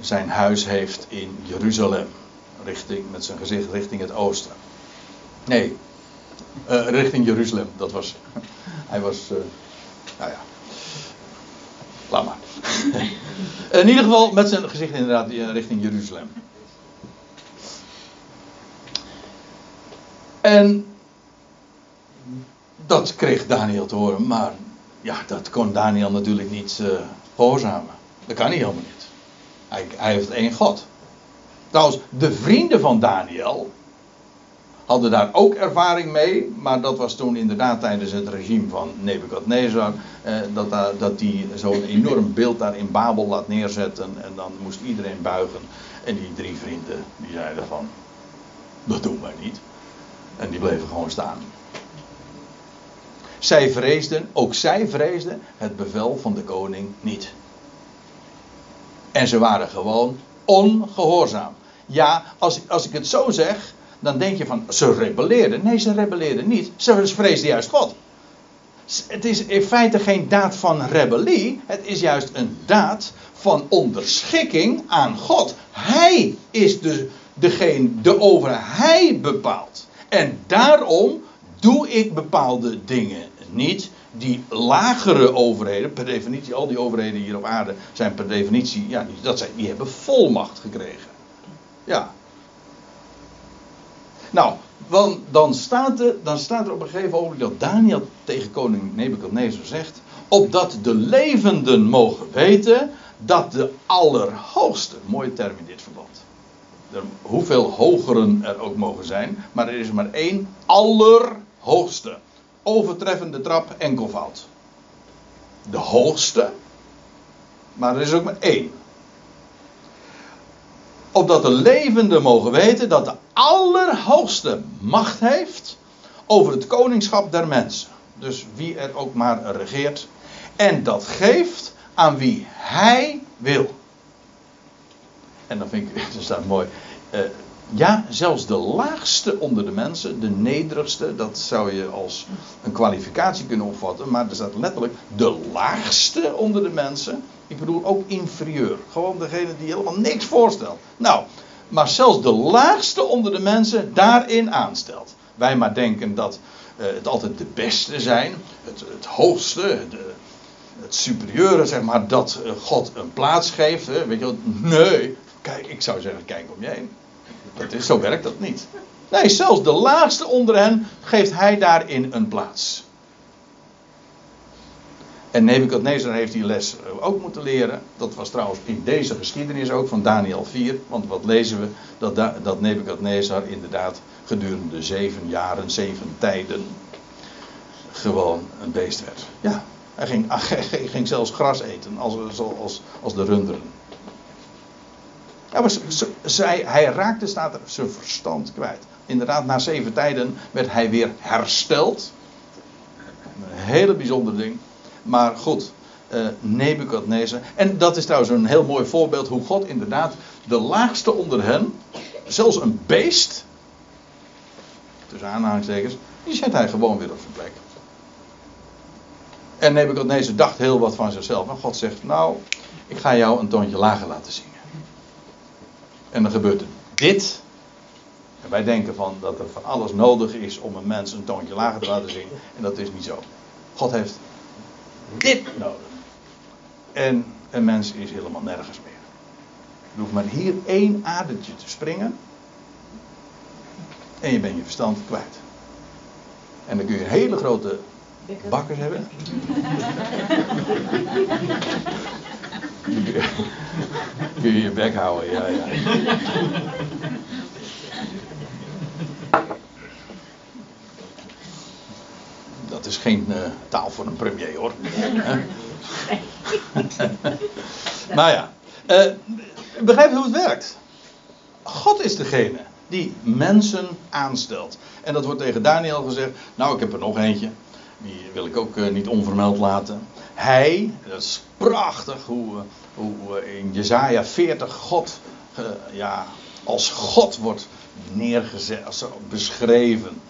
zijn huis heeft in Jeruzalem. Richting, met zijn gezicht richting het oosten. Nee, richting Jeruzalem. Dat was. Hij was. Nou ja. Laat maar. In ieder geval met zijn gezicht inderdaad richting Jeruzalem. En dat kreeg Daniel te horen, maar ja, dat kon Daniel natuurlijk niet uh, gehoorzamen. Dat kan hij helemaal niet. Hij, hij heeft één God. Trouwens, de vrienden van Daniel hadden daar ook ervaring mee, maar dat was toen inderdaad tijdens het regime van Nebukadnezar, eh, dat, uh, dat zo'n enorm beeld daar in Babel laat neerzetten en dan moest iedereen buigen. En die drie vrienden, die zeiden van, dat doen wij niet. En die bleven gewoon staan. Zij vreesden, ook zij vreesden het bevel van de koning niet. En ze waren gewoon ongehoorzaam. Ja, als, als ik het zo zeg, dan denk je van ze rebelleerden. Nee, ze rebelleerden niet. Ze vreesden juist God. Het is in feite geen daad van rebellie. Het is juist een daad van onderschikking aan God. Hij is de, degene, de overheid, hij bepaalt. En daarom doe ik bepaalde dingen niet die lagere overheden, per definitie, al die overheden hier op aarde zijn per definitie, ja, dat zijn, die hebben volmacht gekregen. Ja. Nou, want dan staat, er, dan staat er op een gegeven moment dat Daniel tegen koning Nebukadnezar zegt, opdat de levenden mogen weten dat de Allerhoogste, mooie term in dit verband, er, hoeveel hogeren er ook mogen zijn, maar er is maar één Allerhoogste overtreffende trap enkelvoud. De hoogste, maar er is ook maar één. Opdat de levenden mogen weten dat de Allerhoogste macht heeft over het koningschap der mensen. Dus wie er ook maar regeert. En dat geeft aan wie hij wil. En dan vind ik, (laughs) dat staat mooi. Uh, ja, zelfs de laagste onder de mensen, de nederigste, dat zou je als een kwalificatie kunnen opvatten, maar er staat letterlijk de laagste onder de mensen. Ik bedoel ook inferieur. Gewoon degene die helemaal niks voorstelt. Nou, maar zelfs de laagste onder de mensen daarin aanstelt. Wij maar denken dat uh, het altijd de beste zijn, het, het hoogste, de, het superieure, zeg maar, dat uh, God een plaats geeft. Hè? Weet je wat? Nee, kijk, ik zou zeggen, kijk om je heen. Dat is, zo werkt dat niet. Nee, zelfs de laagste onder hen geeft hij daarin een plaats. En Nebukadnezar heeft die les ook moeten leren. Dat was trouwens in deze geschiedenis ook van Daniel 4. Want wat lezen we? Dat, dat Nebukadnezar inderdaad gedurende zeven jaren, zeven tijden. gewoon een beest werd. Ja, hij ging, (laughs) hij ging zelfs gras eten als, als, als de runderen. Zij, hij raakte, staat zijn verstand kwijt. Inderdaad, na zeven tijden werd hij weer hersteld. Een hele bijzonder ding. Maar goed, uh, Nebukadnezar. En dat is trouwens een heel mooi voorbeeld hoe God inderdaad de laagste onder hen, zelfs een beest, tussen aanhalingstekens, die zet hij gewoon weer op zijn plek. En Nebukadnezar dacht heel wat van zichzelf. En God zegt, nou, ik ga jou een toontje lager laten zien. En dan gebeurt er dit. En wij denken van dat er van alles nodig is om een mens een toontje lager te laten zien. En dat is niet zo. God heeft dit nodig. En een mens is helemaal nergens meer. Je hoeft maar hier één adertje te springen. En je bent je verstand kwijt. En dan kun je hele grote bakkers hebben. (laughs) Kun je je bek houden, ja, ja. Dat is geen uh, taal voor een premier hoor. maar (laughs) ja, uh, begrijp hoe het werkt. God is degene die mensen aanstelt. En dat wordt tegen Daniel gezegd. Nou, ik heb er nog eentje. Die wil ik ook uh, niet onvermeld laten. Hij, dat is prachtig hoe, hoe in Jezaja 40 God ja, als God wordt neergezet, als beschreven.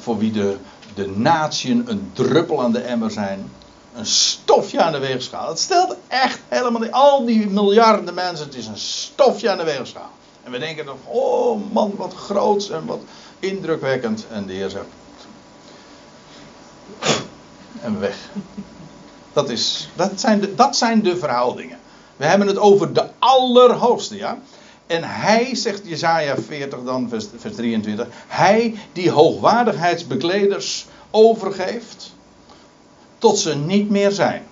voor wie de, de natieën een druppel aan de emmer zijn. Een stofje aan de weegschaal. Het stelt echt helemaal niet. Al die miljarden mensen, het is een stofje aan de weegschaal. En we denken dan, oh man, wat groots en wat indrukwekkend. En de Heer zegt. En weg. Dat, is, dat, zijn de, dat zijn de verhoudingen. We hebben het over de Allerhoogste, ja. En hij, zegt Jezaja 40 dan, vers, vers 23. Hij die hoogwaardigheidsbekleders overgeeft tot ze niet meer zijn.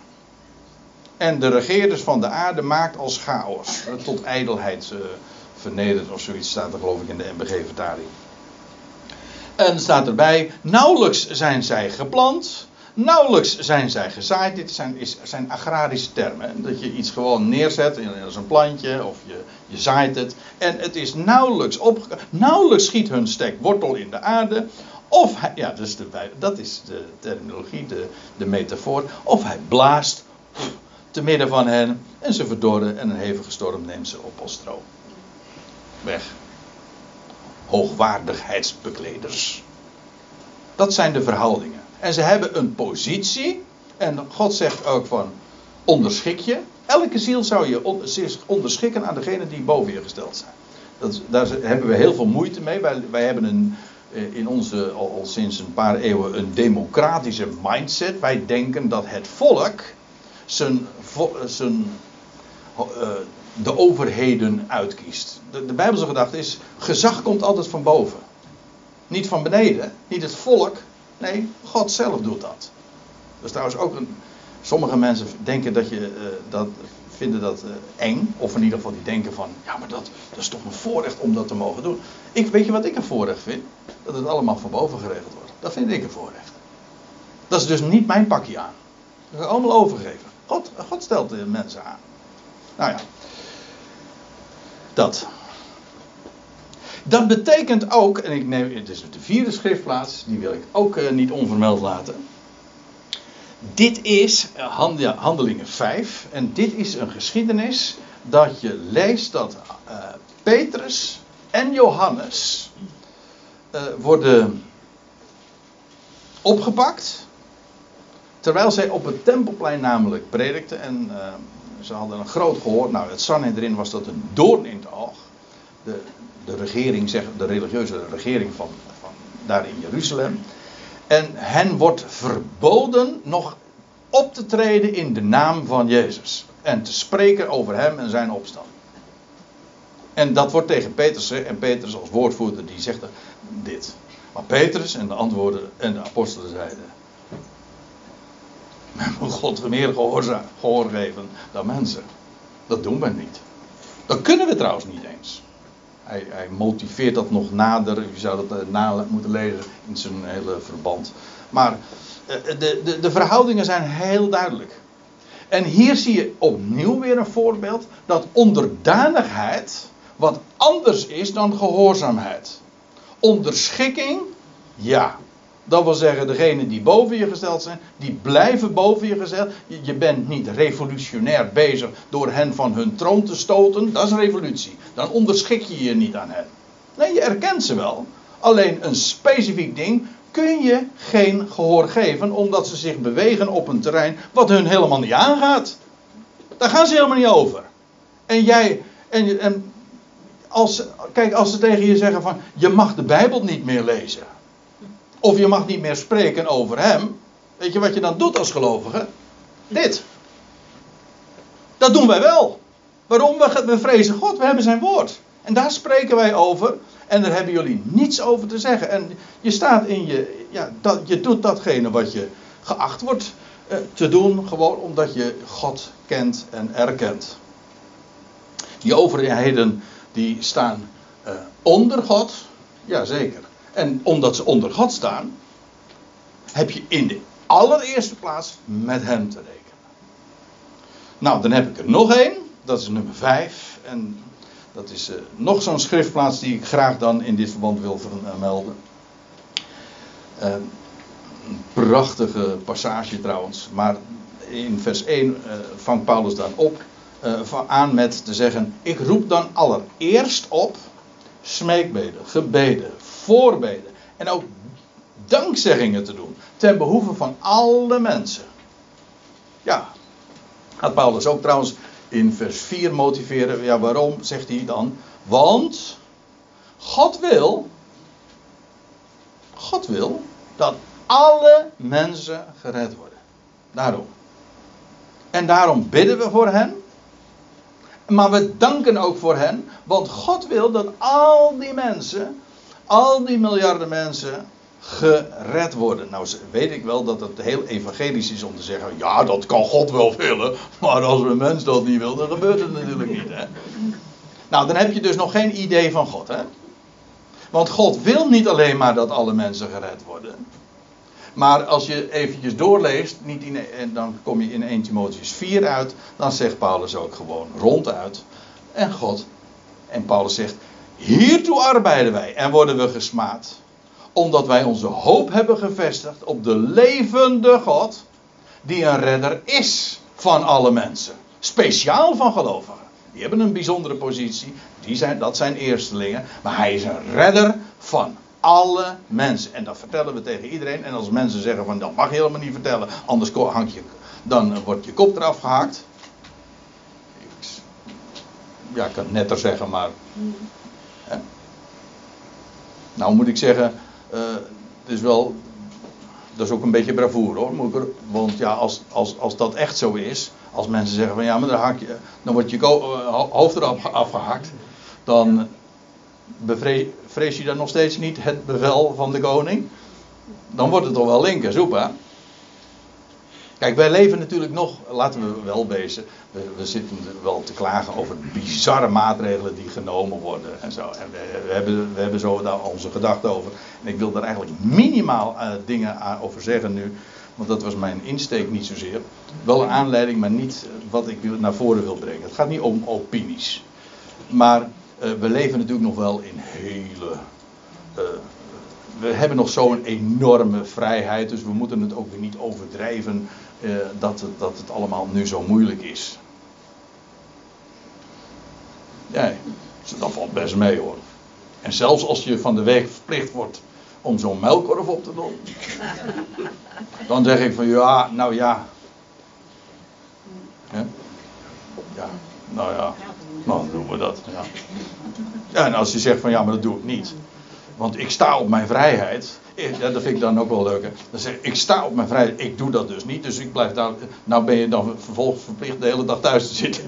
En de regeerders van de aarde maakt als chaos. Tot ijdelheid uh, vernederd of zoiets staat er geloof ik in de MBG-vertaling. En staat erbij, nauwelijks zijn zij geplant Nauwelijks zijn zij gezaaid. Dit zijn, is, zijn agrarische termen. Dat je iets gewoon neerzet als een plantje of je, je zaait het. En het is nauwelijks opgekomen. Nauwelijks schiet hun stek wortel in de aarde. Of hij, ja, dat is de, dat is de terminologie, de, de metafoor. Of hij blaast te midden van hen en ze verdorren en een hevige storm neemt ze op als stroom. Weg. Hoogwaardigheidsbekleders. Dat zijn de verhoudingen. En ze hebben een positie. En God zegt ook van onderschik je. Elke ziel zou je zich onderschikken aan degene die boven je gesteld zijn. Dat, daar hebben we heel veel moeite mee. Wij, wij hebben een, eh, in onze, al, sinds een paar eeuwen een democratische mindset. Wij denken dat het volk zijn, zijn, uh, de overheden uitkiest. De Bijbelse gedachte is: gezag komt altijd van boven. Niet van beneden, niet het volk. Nee, God zelf doet dat. Dat is trouwens ook een. Sommige mensen denken dat je uh, dat vinden dat uh, eng. Of in ieder geval die denken van, ja maar dat, dat is toch een voorrecht om dat te mogen doen. Ik, weet je wat ik een voorrecht vind? Dat het allemaal van boven geregeld wordt. Dat vind ik een voorrecht. Dat is dus niet mijn pakje aan. Dat is allemaal overgegeven. God, God stelt de mensen aan. Nou ja. Dat. Dat betekent ook, en ik neem, het is de vierde schriftplaats, die wil ik ook uh, niet onvermeld laten. Dit is uh, Handelingen 5 en dit is een geschiedenis dat je leest dat uh, Petrus en Johannes worden opgepakt. Terwijl zij op het tempelplein namelijk predikten en ze hadden een groot gehoor. Nou, het Sanhedrin was dat een doorn in het oog. De, de regering, de religieuze regering van, van daar in Jeruzalem. En hen wordt verboden nog op te treden in de naam van Jezus. En te spreken over hem en zijn opstand. En dat wordt tegen Petrus, en Petrus als woordvoerder, die zegt dit. Maar Petrus en de antwoorden en de apostelen zeiden: Men moet God meer gehoor geven dan mensen. Dat doen we niet. Dat kunnen we trouwens niet eens. Hij, hij motiveert dat nog nader. Je zou dat eh, moeten lezen in zijn hele verband. Maar eh, de, de, de verhoudingen zijn heel duidelijk. En hier zie je opnieuw weer een voorbeeld dat onderdanigheid wat anders is dan gehoorzaamheid. Onderschikking, ja. Dat wil zeggen, degenen die boven je gesteld zijn, die blijven boven je gesteld. Je bent niet revolutionair bezig door hen van hun troon te stoten. Dat is revolutie. Dan onderschik je je niet aan hen. Nee, je erkent ze wel. Alleen een specifiek ding kun je geen gehoor geven, omdat ze zich bewegen op een terrein wat hun helemaal niet aangaat. Daar gaan ze helemaal niet over. En jij, en, en als, kijk, als ze tegen je zeggen van, je mag de Bijbel niet meer lezen. Of je mag niet meer spreken over hem. Weet je wat je dan doet als gelovige? Dit. Dat doen wij wel. Waarom? We vrezen God, we hebben zijn woord. En daar spreken wij over. En daar hebben jullie niets over te zeggen. En je staat in je. Ja, dat, je doet datgene wat je geacht wordt eh, te doen. Gewoon omdat je God kent en erkent. Die overheden die staan uh, onder God. Jazeker. En omdat ze onder God staan, heb je in de allereerste plaats met hem te rekenen. Nou, dan heb ik er nog één. Dat is nummer 5. En dat is uh, nog zo'n schriftplaats die ik graag dan in dit verband wil vermelden. Uh, een prachtige passage trouwens. Maar in vers 1 uh, vangt Paulus dan op. aan met te zeggen: Ik roep dan allereerst op smeekbeden, gebeden, voorbeden en ook dankzeggingen te doen ten behoeve van alle mensen. Ja, gaat Paulus ook trouwens in vers 4 motiveren. Ja, waarom zegt hij dan? Want God wil, God wil dat alle mensen gered worden. Daarom. En daarom bidden we voor hen. Maar we danken ook voor hen, want God wil dat al die mensen al die miljarden mensen gered worden. Nou weet ik wel dat het heel evangelisch is om te zeggen: ja, dat kan God wel willen, maar als een mens dat niet wil, dan gebeurt het natuurlijk niet. Hè? Nou, dan heb je dus nog geen idee van God, hè? Want God wil niet alleen maar dat alle mensen gered worden. Maar als je eventjes doorleest, niet in, en dan kom je in 1 Timotheus 4 uit, dan zegt Paulus ook gewoon ronduit. En God, en Paulus zegt, Hiertoe arbeiden wij en worden we gesmaad. Omdat wij onze hoop hebben gevestigd op de levende God. Die een redder is van alle mensen. Speciaal van gelovigen. Die hebben een bijzondere positie. Die zijn, dat zijn eerstelingen. Maar hij is een redder van alle mensen. En dat vertellen we tegen iedereen. En als mensen zeggen van dat mag je helemaal niet vertellen. Anders hang je, dan wordt je kop eraf gehaakt. Ja, ik kan het netter zeggen, maar Nou moet ik zeggen, uh, is wel, dat is ook een beetje bravoer hoor. Want ja, als, als, als dat echt zo is, als mensen zeggen van ja, maar dan, haak je, dan wordt je eh, hoofd eraf afgehakt, dan bevrees je dan nog steeds niet het bevel van de koning. Dan wordt het toch wel linker soep, hè? Kijk, wij leven natuurlijk nog, laten we wel wezen, we, zitten wel te klagen over bizarre maatregelen die genomen worden en zo. En we, hebben, we hebben zo daar onze gedachten over. En ik wil daar eigenlijk minimaal uh, dingen over zeggen nu, want dat was mijn insteek niet zozeer. Wel een aanleiding, maar niet wat ik naar voren wil brengen. Het gaat niet om opinies. Maar uh, we leven natuurlijk nog wel in hele uh, we hebben nog zo'n enorme vrijheid, dus we moeten het ook weer niet overdrijven eh, dat, het, dat het allemaal nu zo moeilijk is. Ja, dat valt best mee hoor. En zelfs als je van de week verplicht wordt om zo'n melkkorf op te doen, dan zeg ik van ja, nou ja. Ja, nou ja, nou dan doen we dat. Ja. ja, en als je zegt van ja, maar dat doe ik niet. Want ik sta op mijn vrijheid. Ja, dat vind ik dan ook wel leuk. Dan zeg ik, ik sta op mijn vrijheid. Ik doe dat dus niet. Dus ik blijf daar. Nou ben je dan vervolgens verplicht de hele dag thuis te zitten.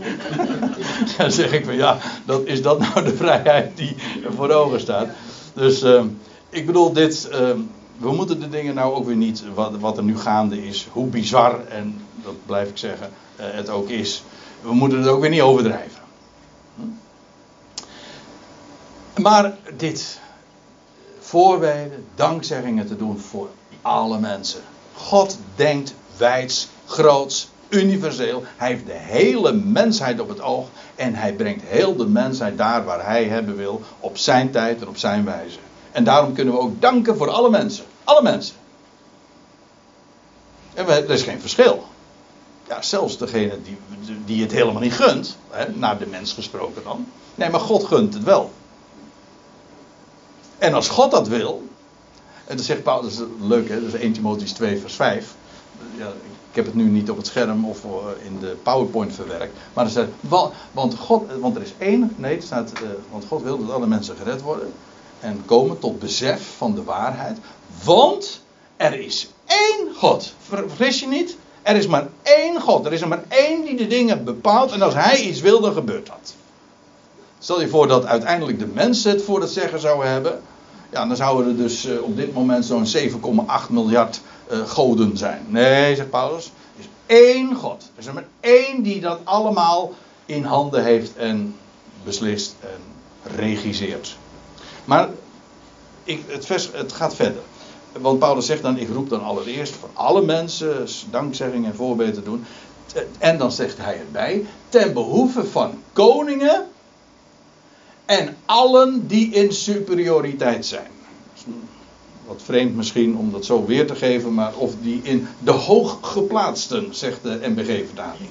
(laughs) dan zeg ik van ja, dat, is dat nou de vrijheid die voor ogen staat? Dus uh, ik bedoel, dit. Uh, we moeten de dingen nou ook weer niet. Wat, wat, er nu gaande is. Hoe bizar, en dat blijf ik zeggen, uh, het ook is. We moeten het ook weer niet overdrijven. Hm? Maar dit voorbeden, dankzeggingen te doen voor alle mensen. God denkt wijds, groots, universeel. Hij heeft de hele mensheid op het oog en hij brengt heel de mensheid daar waar hij hebben wil, op zijn tijd en op zijn wijze. En daarom kunnen we ook danken voor alle mensen. Alle mensen. En er is geen verschil. Ja, zelfs degene die, die het helemaal niet gunt, hè, naar de mens gesproken dan. Nee, maar God gunt het wel. En als God dat wil, en dan zegt Paulus, leuk hè, dat is 1 Timotheus 2 vers 5. Ja, ik heb het nu niet op het scherm of eh, in de PowerPoint verwerkt. Maar er staat, want, God, want er is één, nee, er staat, uh, want God wil dat alle mensen gered worden. En komen tot besef van de waarheid. Want er is één God. Vergis je niet? Er is maar één God. Er is er maar één die de dingen bepaalt. En als hij iets wil, dan gebeurt dat. Stel je voor dat uiteindelijk de mens het voor het zeggen zou hebben. Ja, dan zouden er dus uh, op dit moment zo'n 7,8 miljard uh, goden zijn. Nee, zegt Paulus. Er is één God. Er is er maar één die dat allemaal in handen heeft en beslist en regisseert. Maar ik, het, vers, het gaat verder. Want Paulus zegt dan: Ik roep dan allereerst voor alle mensen dankzegging en voorbeeld te doen. En dan zegt hij erbij: Ten behoeve van koningen en allen die in superioriteit zijn. Wat vreemd misschien om dat zo weer te geven, maar of die in de hooggeplaatsten, zegt de MBG-vertaling.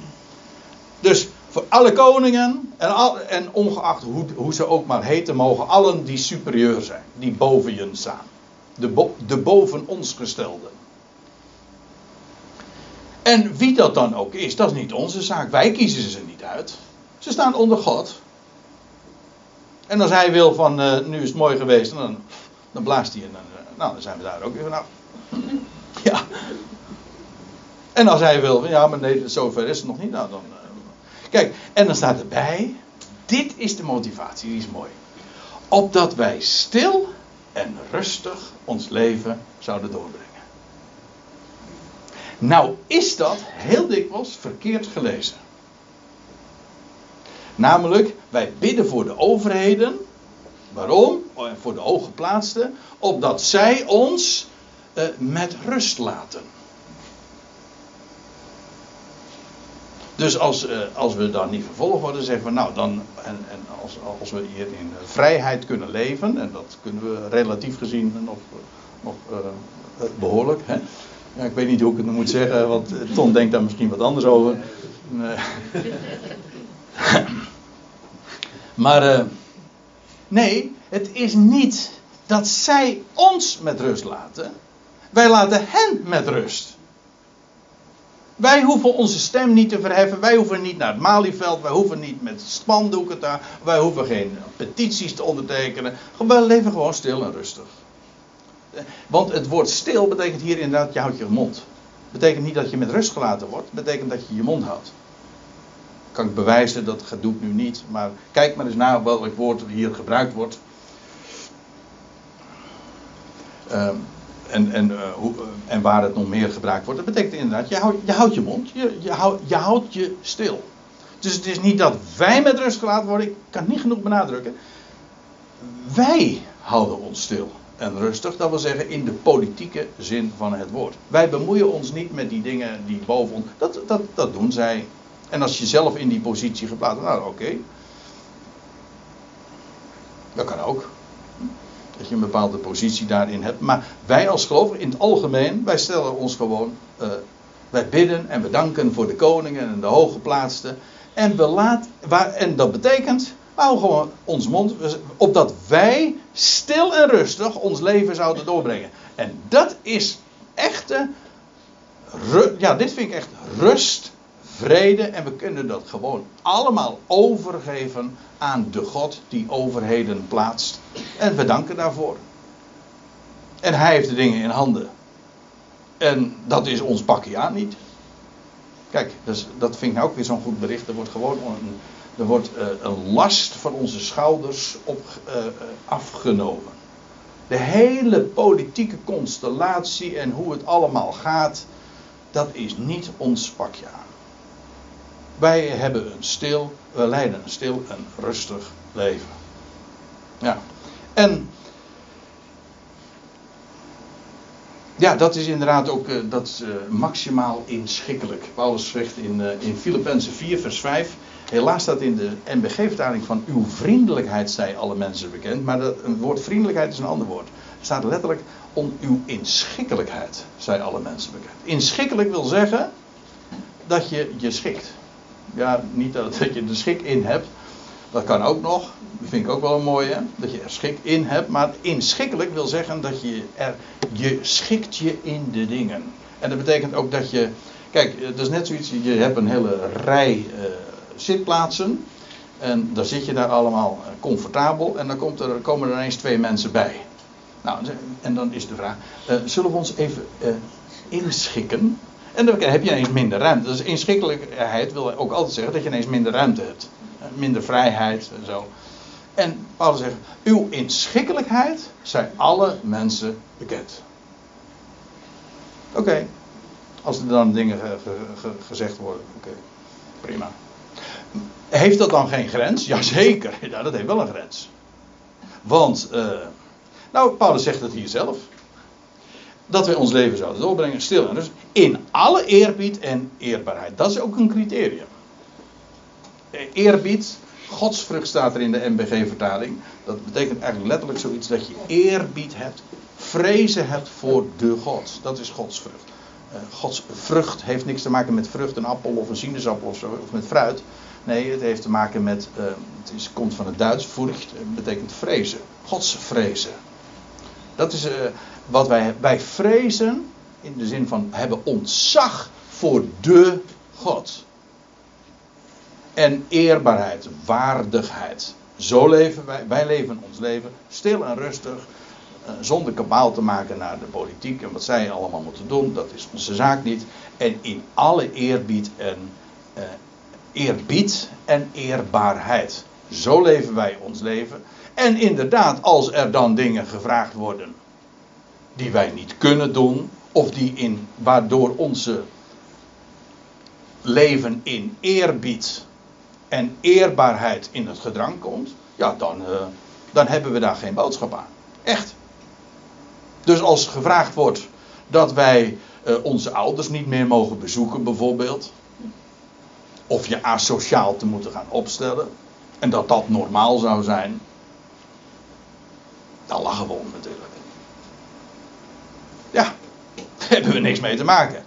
Dus voor alle koningen en, en ongeacht hoe, hoe, ze ook maar heten, mogen allen die superieur zijn, die boven je staan. De, de boven ons gestelden. En wie dat dan ook is, dat is niet onze zaak. Wij kiezen ze niet uit. Ze staan onder God. En als hij wil van uh, nu is het mooi geweest, dan, dan blaast hij en dan, uh, nou, dan zijn we daar ook weer vanaf. (laughs) ja. En als hij wil, ja, maar nee, zover is het nog niet. Nou, dan, uh, kijk, en dan staat erbij, dit is de motivatie, die is mooi. Opdat wij stil en rustig ons leven zouden doorbrengen. Nou is dat heel dikwijls verkeerd gelezen. Namelijk, wij bidden voor de overheden. Waarom? Oh, voor de hooggeplaatsten. Opdat zij ons uh, met rust laten. Dus als, uh, als we dan niet vervolgd worden, zeggen we nou dan, en, en als, als we hier in vrijheid kunnen leven, en dat kunnen we relatief gezien nog, nog behoorlijk. Hè? Ik weet niet hoe ik het moet zeggen, want Ton denkt daar misschien wat anders over. (laughs) Maar uh, nee, het is niet dat zij ons met rust laten. Wij laten hen met rust. Wij hoeven onze stem niet te verheffen. Wij hoeven niet naar het Malieveld. Wij hoeven niet met spandoeken te. Wij hoeven geen petities te ondertekenen. Wij leven gewoon stil en rustig. Want het woord stil betekent hier inderdaad: je houdt je mond. Betekent niet dat je met rust gelaten wordt. Betekent dat je je mond houdt. Kan ik bewijzen, dat doe ik nu niet. Maar kijk maar eens naar welk woord hier gebruikt wordt. Um, en, en, uh, hoe, en waar het nog meer gebruikt wordt. Dat betekent inderdaad, je houdt je, mond, je, je, houdt, je houdt je stil. Dus het is niet dat wij met rust gelaten worden, ik kan niet genoeg benadrukken. Wij houden ons stil en rustig, dat wil zeggen in de politieke zin van het woord. Wij bemoeien ons niet met die dingen die boven ons. Dat, dat, dat doen zij. En als je zelf in die positie geplaatst nou oké. Dat kan ook. Dat je een bepaalde positie daarin hebt. Maar wij als gelovigen in het algemeen, wij stellen ons gewoon. Uh, wij bidden en bedanken voor de koningen en de hooggeplaatsten. En, we laat, waar, en dat betekent, we houden gewoon ons mond. Opdat wij stil en rustig ons leven zouden doorbrengen. En dat is echte. Ja, dit vind ik echt rust, vrede. En we kunnen dat gewoon allemaal overgeven aan de God die overheden plaatst. En we danken daarvoor. En hij heeft de dingen in handen. En dat is ons pakje aan niet. Kijk, dus dat vind ik nou ook weer zo'n goed bericht. Er wordt gewoon een, er wordt, uh, een last van onze schouders op, uh, afgenomen. De hele politieke constellatie en hoe het allemaal gaat, dat is niet ons pakje aan. Wij hebben een stil, we leiden een stil en rustig leven. Ja. En ja, dat is inderdaad ook uh, dat uh, maximaal inschikkelijk. Paulus zegt in, uh, in Filippenzen 4, vers 5. Helaas staat in de NBG-vertaling van uw vriendelijkheid zij alle mensen bekend. Maar dat, woord vriendelijkheid is een ander woord. Er staat letterlijk om uw inschikkelijkheid zij alle mensen bekend. Inschikkelijk wil zeggen dat je je schikt. Ja, niet dat, dat je er schik in hebt. Dat kan ook nog. Dat vind ik ook wel een mooie. Dat je er schik in hebt. Maar inschikkelijk wil zeggen dat je er. Je schikt je in de dingen. En dat betekent ook dat je. Kijk, dat is net zoiets. Je hebt een hele rij uh, zitplaatsen. En dan zit je daar allemaal eh, comfortabel. En dan komt er, komen er ineens twee mensen bij. Nou, en dan is de vraag: zullen we ons even inschikken? En dan heb je ineens minder ruimte. Dus inschikkelijkheid wil ook altijd zeggen dat je ineens minder ruimte hebt. Minder vrijheid en zo. En Paulus zegt: Uw inschikkelijkheid zijn alle mensen bekend. Oké. Als er dan dingen ge, ge, ge, gezegd worden. Oké. Prima. Heeft dat dan geen grens? Jazeker. (laughs) Ja, dat heeft wel een grens. Want. Uh, nou, Paulus zegt het hier zelf dat wij ons leven zouden doorbrengen, stil en dus in alle eerbied en eerbaarheid. Dat is ook een criterium. Eerbied, godsvrucht staat er in de MBG-vertaling. Dat betekent eigenlijk letterlijk zoiets dat je eerbied hebt, vrezen hebt voor de God. Dat is godsvrucht. Uh, Gods vrucht heeft niks te maken met vrucht, een appel of een sinaasappel of zo, of met fruit. Nee, het heeft te maken met, uh, het is, komt van het Duits, furcht, betekent vrezen. Gods vrezen. Dat is, uh, wat wij, wij vrezen, in de zin van hebben ontzag voor de God. En eerbaarheid, waardigheid. Zo leven wij. Wij leven ons leven stil en rustig. Eh, zonder kabaal te maken naar de politiek en wat zij allemaal moeten doen. Dat is onze zaak niet. En in alle eerbied en, uh, eerbied en eerbaarheid. Zo leven wij ons leven. En inderdaad, als er dan dingen gevraagd worden die wij niet kunnen doen, of die in, waardoor onze leven in eerbied en eerbaarheid in het gedrang komt, ja, dan, uh, dan hebben we daar geen boodschap aan. Echt. Dus als gevraagd wordt dat wij uh, onze ouders niet meer mogen bezoeken, bijvoorbeeld, of je asociaal te moeten gaan opstellen, en dat dat normaal zou zijn, dan om natuurlijk. Ja, (laughs) daar hebben we niks mee te maken.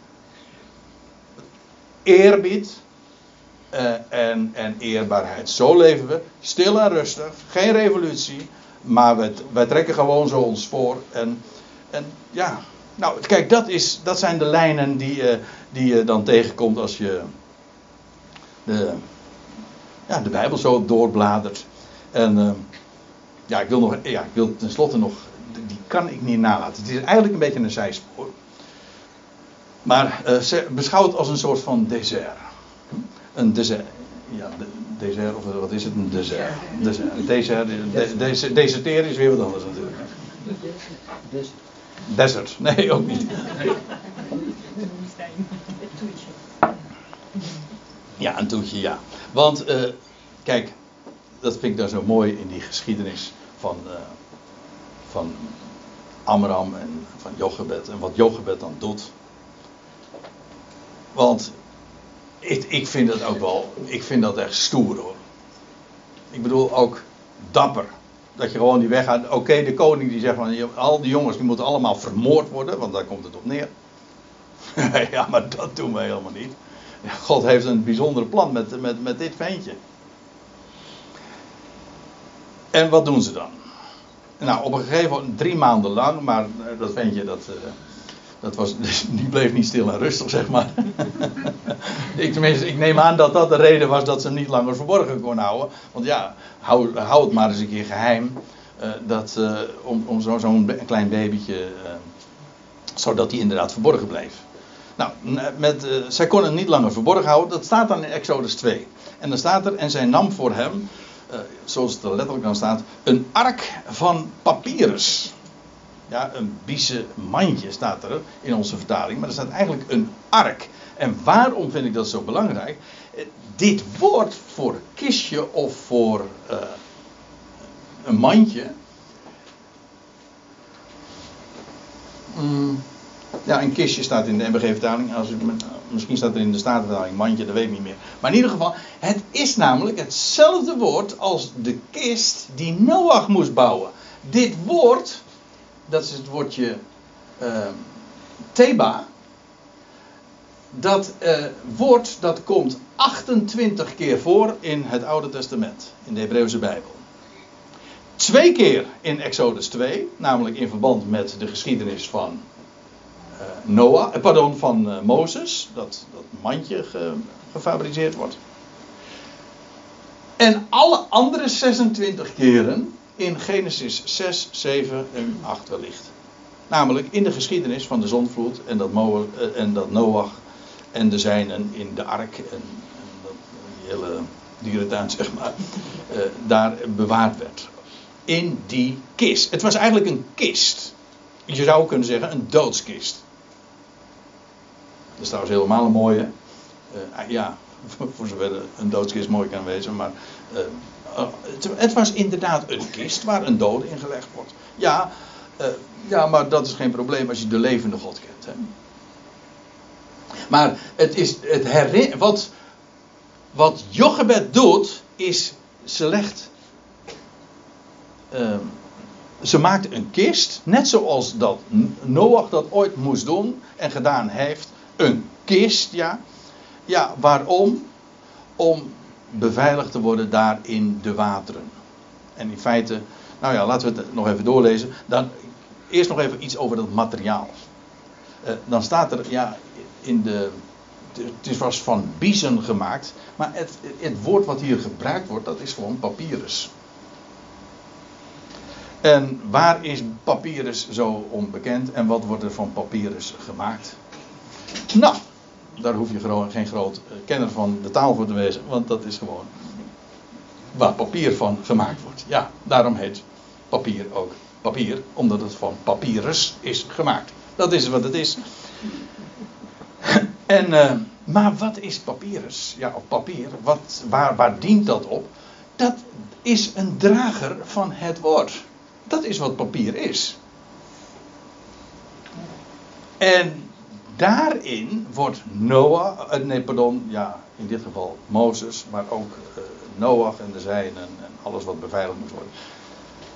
Eerbied uh, en, en eerbaarheid. Zo leven we, stil en rustig, geen revolutie, maar we, trekken gewoon zo ons spoor. En, en ja, Nou, kijk, dat, is, dat zijn de lijnen die, uh, die je dan tegenkomt als je de, ja, de Bijbel zo doorbladert. En uh, ja, ik wil, nog, ja, ik wil tenslotte nog, die kan ik niet nalaten. Het is eigenlijk een beetje een zijspoor. Maar uh, beschouw het als een soort van dessert. Een dessert. Ja, de, dessert, of wat is het? Een dessert. Dessert. Dessert, de, deserteren is weer wat anders natuurlijk. Desert. Nee, ook niet. Ja, een toetje, ja. Want, uh, kijk, dat vind ik dan zo mooi in die geschiedenis van, uh, van Amram en van Jochebed. En wat Jochebed dan doet. Want ik, ik vind dat ook wel, ik vind dat echt stoer hoor. Ik bedoel ook dapper. Dat je gewoon die weg gaat. Oké, de koning die zegt van al die jongens die moeten allemaal vermoord worden, want daar komt het op neer. (laughs) ja, maar dat doen we helemaal niet. God heeft een bijzonder plan met, met, met dit ventje. En wat doen ze dan? Nou, op een gegeven moment, drie maanden lang, maar eh, dat ventje, dat, uh, dat was, (laughs) die bleef niet stil en rustig, zeg maar. (laughs) ik, tenminste, ik neem aan dat dat de reden was dat ze hem niet langer verborgen kon houden. Want ja, hou, hou het maar eens een keer geheim. Uh, dat, om, om zo'n zo klein babytje, zodat hij inderdaad verborgen bleef. Nou, met, zij kon het niet langer verborgen houden. Dat staat dan in Exodus 2. En dan staat er, en zij nam voor hem, uh, zoals het er letterlijk dan staat, een ark van papyrus. Ja, een biese mandje staat er in onze vertaling, maar er staat eigenlijk een ark. En waarom vind ik dat zo belangrijk? Uh, dit woord voor kistje of voor een mandje. Mm, ja, een kistje staat in de MBG-vertaling. Misschien staat er in de Statenvertaling mandje, dat weet ik niet meer. Maar in ieder geval, het is namelijk hetzelfde woord als de kist die Noach moest bouwen. Dit woord, dat is het woordje uh, Theba. Dat uh, woord dat komt 28 keer voor in het Oude Testament, in de Hebreeuwse Bijbel. Twee keer in Exodus 2, namelijk in verband met de geschiedenis van Noah, eh, pardon, van uh, Mozes, dat, dat mandje ge, gefabriceerd wordt. En alle andere 26 keren in Genesis 6, 7 en 8 wellicht. Namelijk in de geschiedenis van de zondvloed en dat, en dat Noach en de zijnen in de ark en, en dat, die hele dierentuin zeg maar, daar bewaard werd. In die kist. Het was eigenlijk een kist. Je zou kunnen zeggen een doodskist. Dat is trouwens helemaal een mooie. Uh, ja, voor zover een doodskist mooi kan wezen. Maar uh, het, het, was inderdaad een kist waar een dood in gelegd wordt. Ja, uh, ja, maar dat is geen probleem als je de levende God kent. Hè? Maar het is het wat, wat Jochebed doet, is ze legt. Uh, ze maakt een kist, net zoals dat Noach dat ooit moest doen en gedaan heeft. Een kist, ja. Ja, waarom? Om beveiligd te worden daar in de wateren. En in feite, nou ja, laten we het nog even doorlezen. Dan, eerst nog even iets over dat materiaal. Uh, dan staat er, ja, in de. Het is was van biezen gemaakt. Maar het, het woord wat hier gebruikt wordt, dat is gewoon papyrus. En waar is papyrus zo onbekend en wat wordt er van papyrus gemaakt? Nou, daar hoef je geen groot eh, kenner van de taal voor te wezen, want dat is gewoon waar papier van gemaakt wordt. Ja, daarom heet papier ook papier, omdat het van papyrus is gemaakt. Dat is wat het is. (laughs) En, uh, maar wat is papyrus? Ja, of papier, wat, waar, waar dient dat op? Dat is een drager van het woord. Dat is wat papier is. En daarin wordt Noah, eh, nee pardon, ja, in dit geval Mozes, maar ook uh, Noach en de zijnen en alles wat beveiligd moet worden.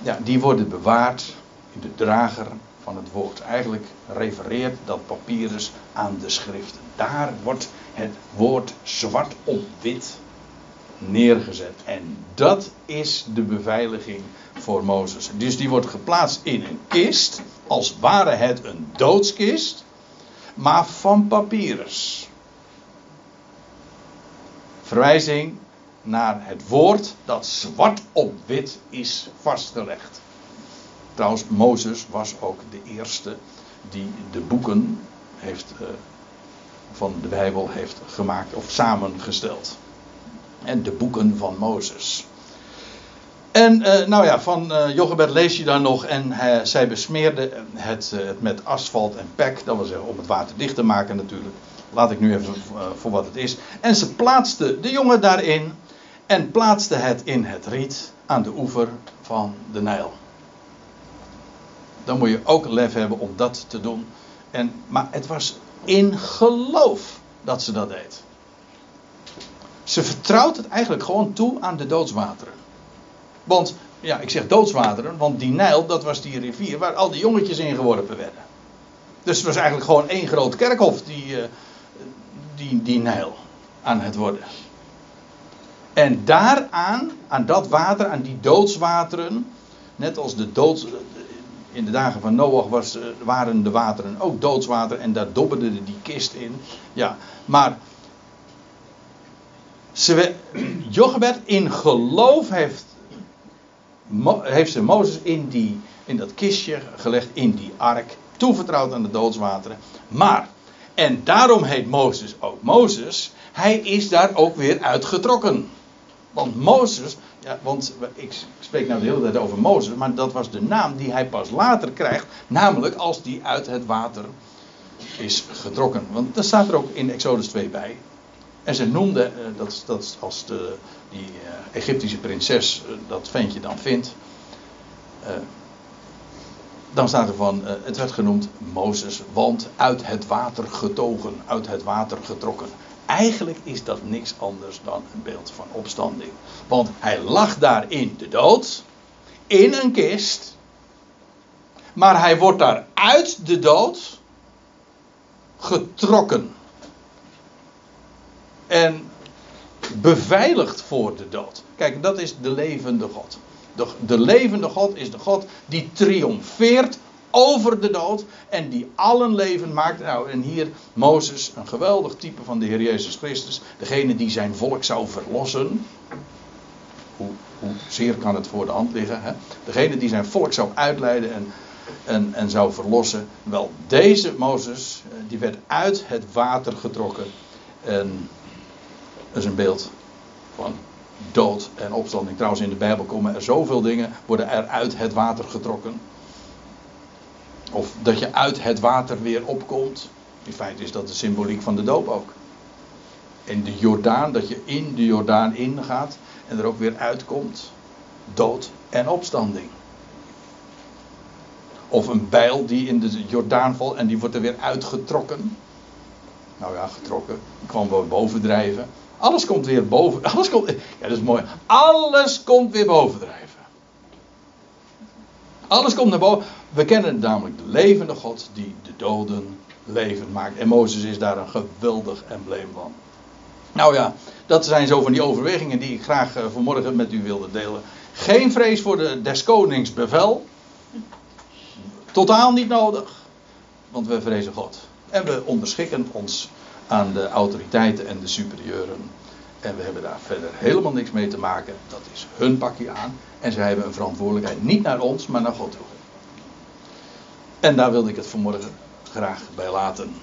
Ja, die worden bewaard in de drager van het woord. Eigenlijk refereert dat papyrus aan de schriften. Daar wordt het woord zwart op wit neergezet. En dat is de beveiliging voor Mozes. Dus die wordt geplaatst in een kist, als ware het een doodskist, maar van papyrus. Verwijzing naar het woord dat zwart op wit is vastgelegd. Trouwens, Mozes was ook de eerste die de boeken heeft, uh, van de Bijbel heeft gemaakt of samengesteld. En de boeken van Mozes. En uh, nou ja, van uh, Jochebed lees je dan nog. En uh, zij besmeerde het, met asfalt en pek. Dat was om het water dicht te maken natuurlijk. Laat ik nu even voor wat het is. En ze plaatste de jongen daarin. En plaatste het in het riet aan de oever van de Nijl. Dan moet je ook lef hebben om dat te doen. En, maar het was in geloof dat ze dat deed. Ze vertrouwt het eigenlijk gewoon toe aan de doodswateren. Want, ja, ik zeg doodswateren, want die Nijl, dat was die rivier waar al die jongetjes in geworpen werden. Dus het was eigenlijk gewoon één groot kerkhof, die, uh, die, die Nijl, aan het worden. En daaraan, aan dat water, aan die doodswateren, net als de dood, in de dagen van Noach was, eh, waren de wateren ook doodswater en daar dobberde die kist in. Ja, maar Jochebed in geloof heeft, heeft ze Mozes in, die, in dat kistje gelegd, in die ark, toevertrouwd aan de doodswateren. Maar, en daarom heet Mozes ook Mozes, hij is daar ook weer uitgetrokken. Want Mozes, ja, want ik spreek nou de hele tijd over Mozes, maar dat was de naam die hij pas later krijgt, namelijk als die uit het water is getrokken. Want dat staat er ook in Exodus 2 bij. En ze noemde, eh, dat, dat als de, die uh, Egyptische prinses uh, dat ventje dan vindt, dan staat er van, het werd genoemd Mozes, want uit het water getogen, uit het water getrokken. Eigenlijk is dat niks anders dan een beeld van opstanding. Want hij lag daar in de dood, in een kist, maar hij wordt daar uit de dood getrokken. En beveiligd voor de dood. Kijk, dat is de levende God. De, de levende God is de God die triomfeert over de dood en die allen leven maakt. Nou, en hier Mozes, een geweldig type van de Heer Jezus Christus, degene die zijn volk zou verlossen. Hoe, hoe zeer kan het voor de hand liggen? Hè? Degene die zijn volk zou uitleiden en, en, en zou verlossen. Wel, deze Mozes, eh, die werd uit het water getrokken. En dat is een beeld van dood en opstanding. Trouwens, in de Bijbel komen er zoveel dingen, worden er uit het water getrokken. Of dat je uit het water weer opkomt. In feite is dat de symboliek van de doop ook. In de Jordaan, dat je in de Jordaan ingaat en er ook weer uitkomt. Dood en opstanding. Of een bijl die in de Jordaan valt en die wordt er weer uitgetrokken. Nou ja, getrokken. Die kwam weer bovendrijven. Alles komt weer boven. (laughs) Alles komt, ja, dat is mooi. Alles komt weer bovendrijven. Alles komt naar boven. We kennen namelijk de levende God die de doden levend maakt. En Mozes is daar een geweldig embleem van. Nou ja, dat zijn zo van die overwegingen die ik graag uh, vanmorgen met u wilde delen. Geen vrees voor de deskonings bevel. Totaal niet nodig. Want we vrezen God. En we onderschikken ons aan de autoriteiten en de superieuren. En we hebben daar verder helemaal niks mee te maken. Dat is hun pakje aan. En zij hebben een verantwoordelijkheid niet naar ons, maar naar God toe. En daar wilde ik het vanmorgen graag bij laten.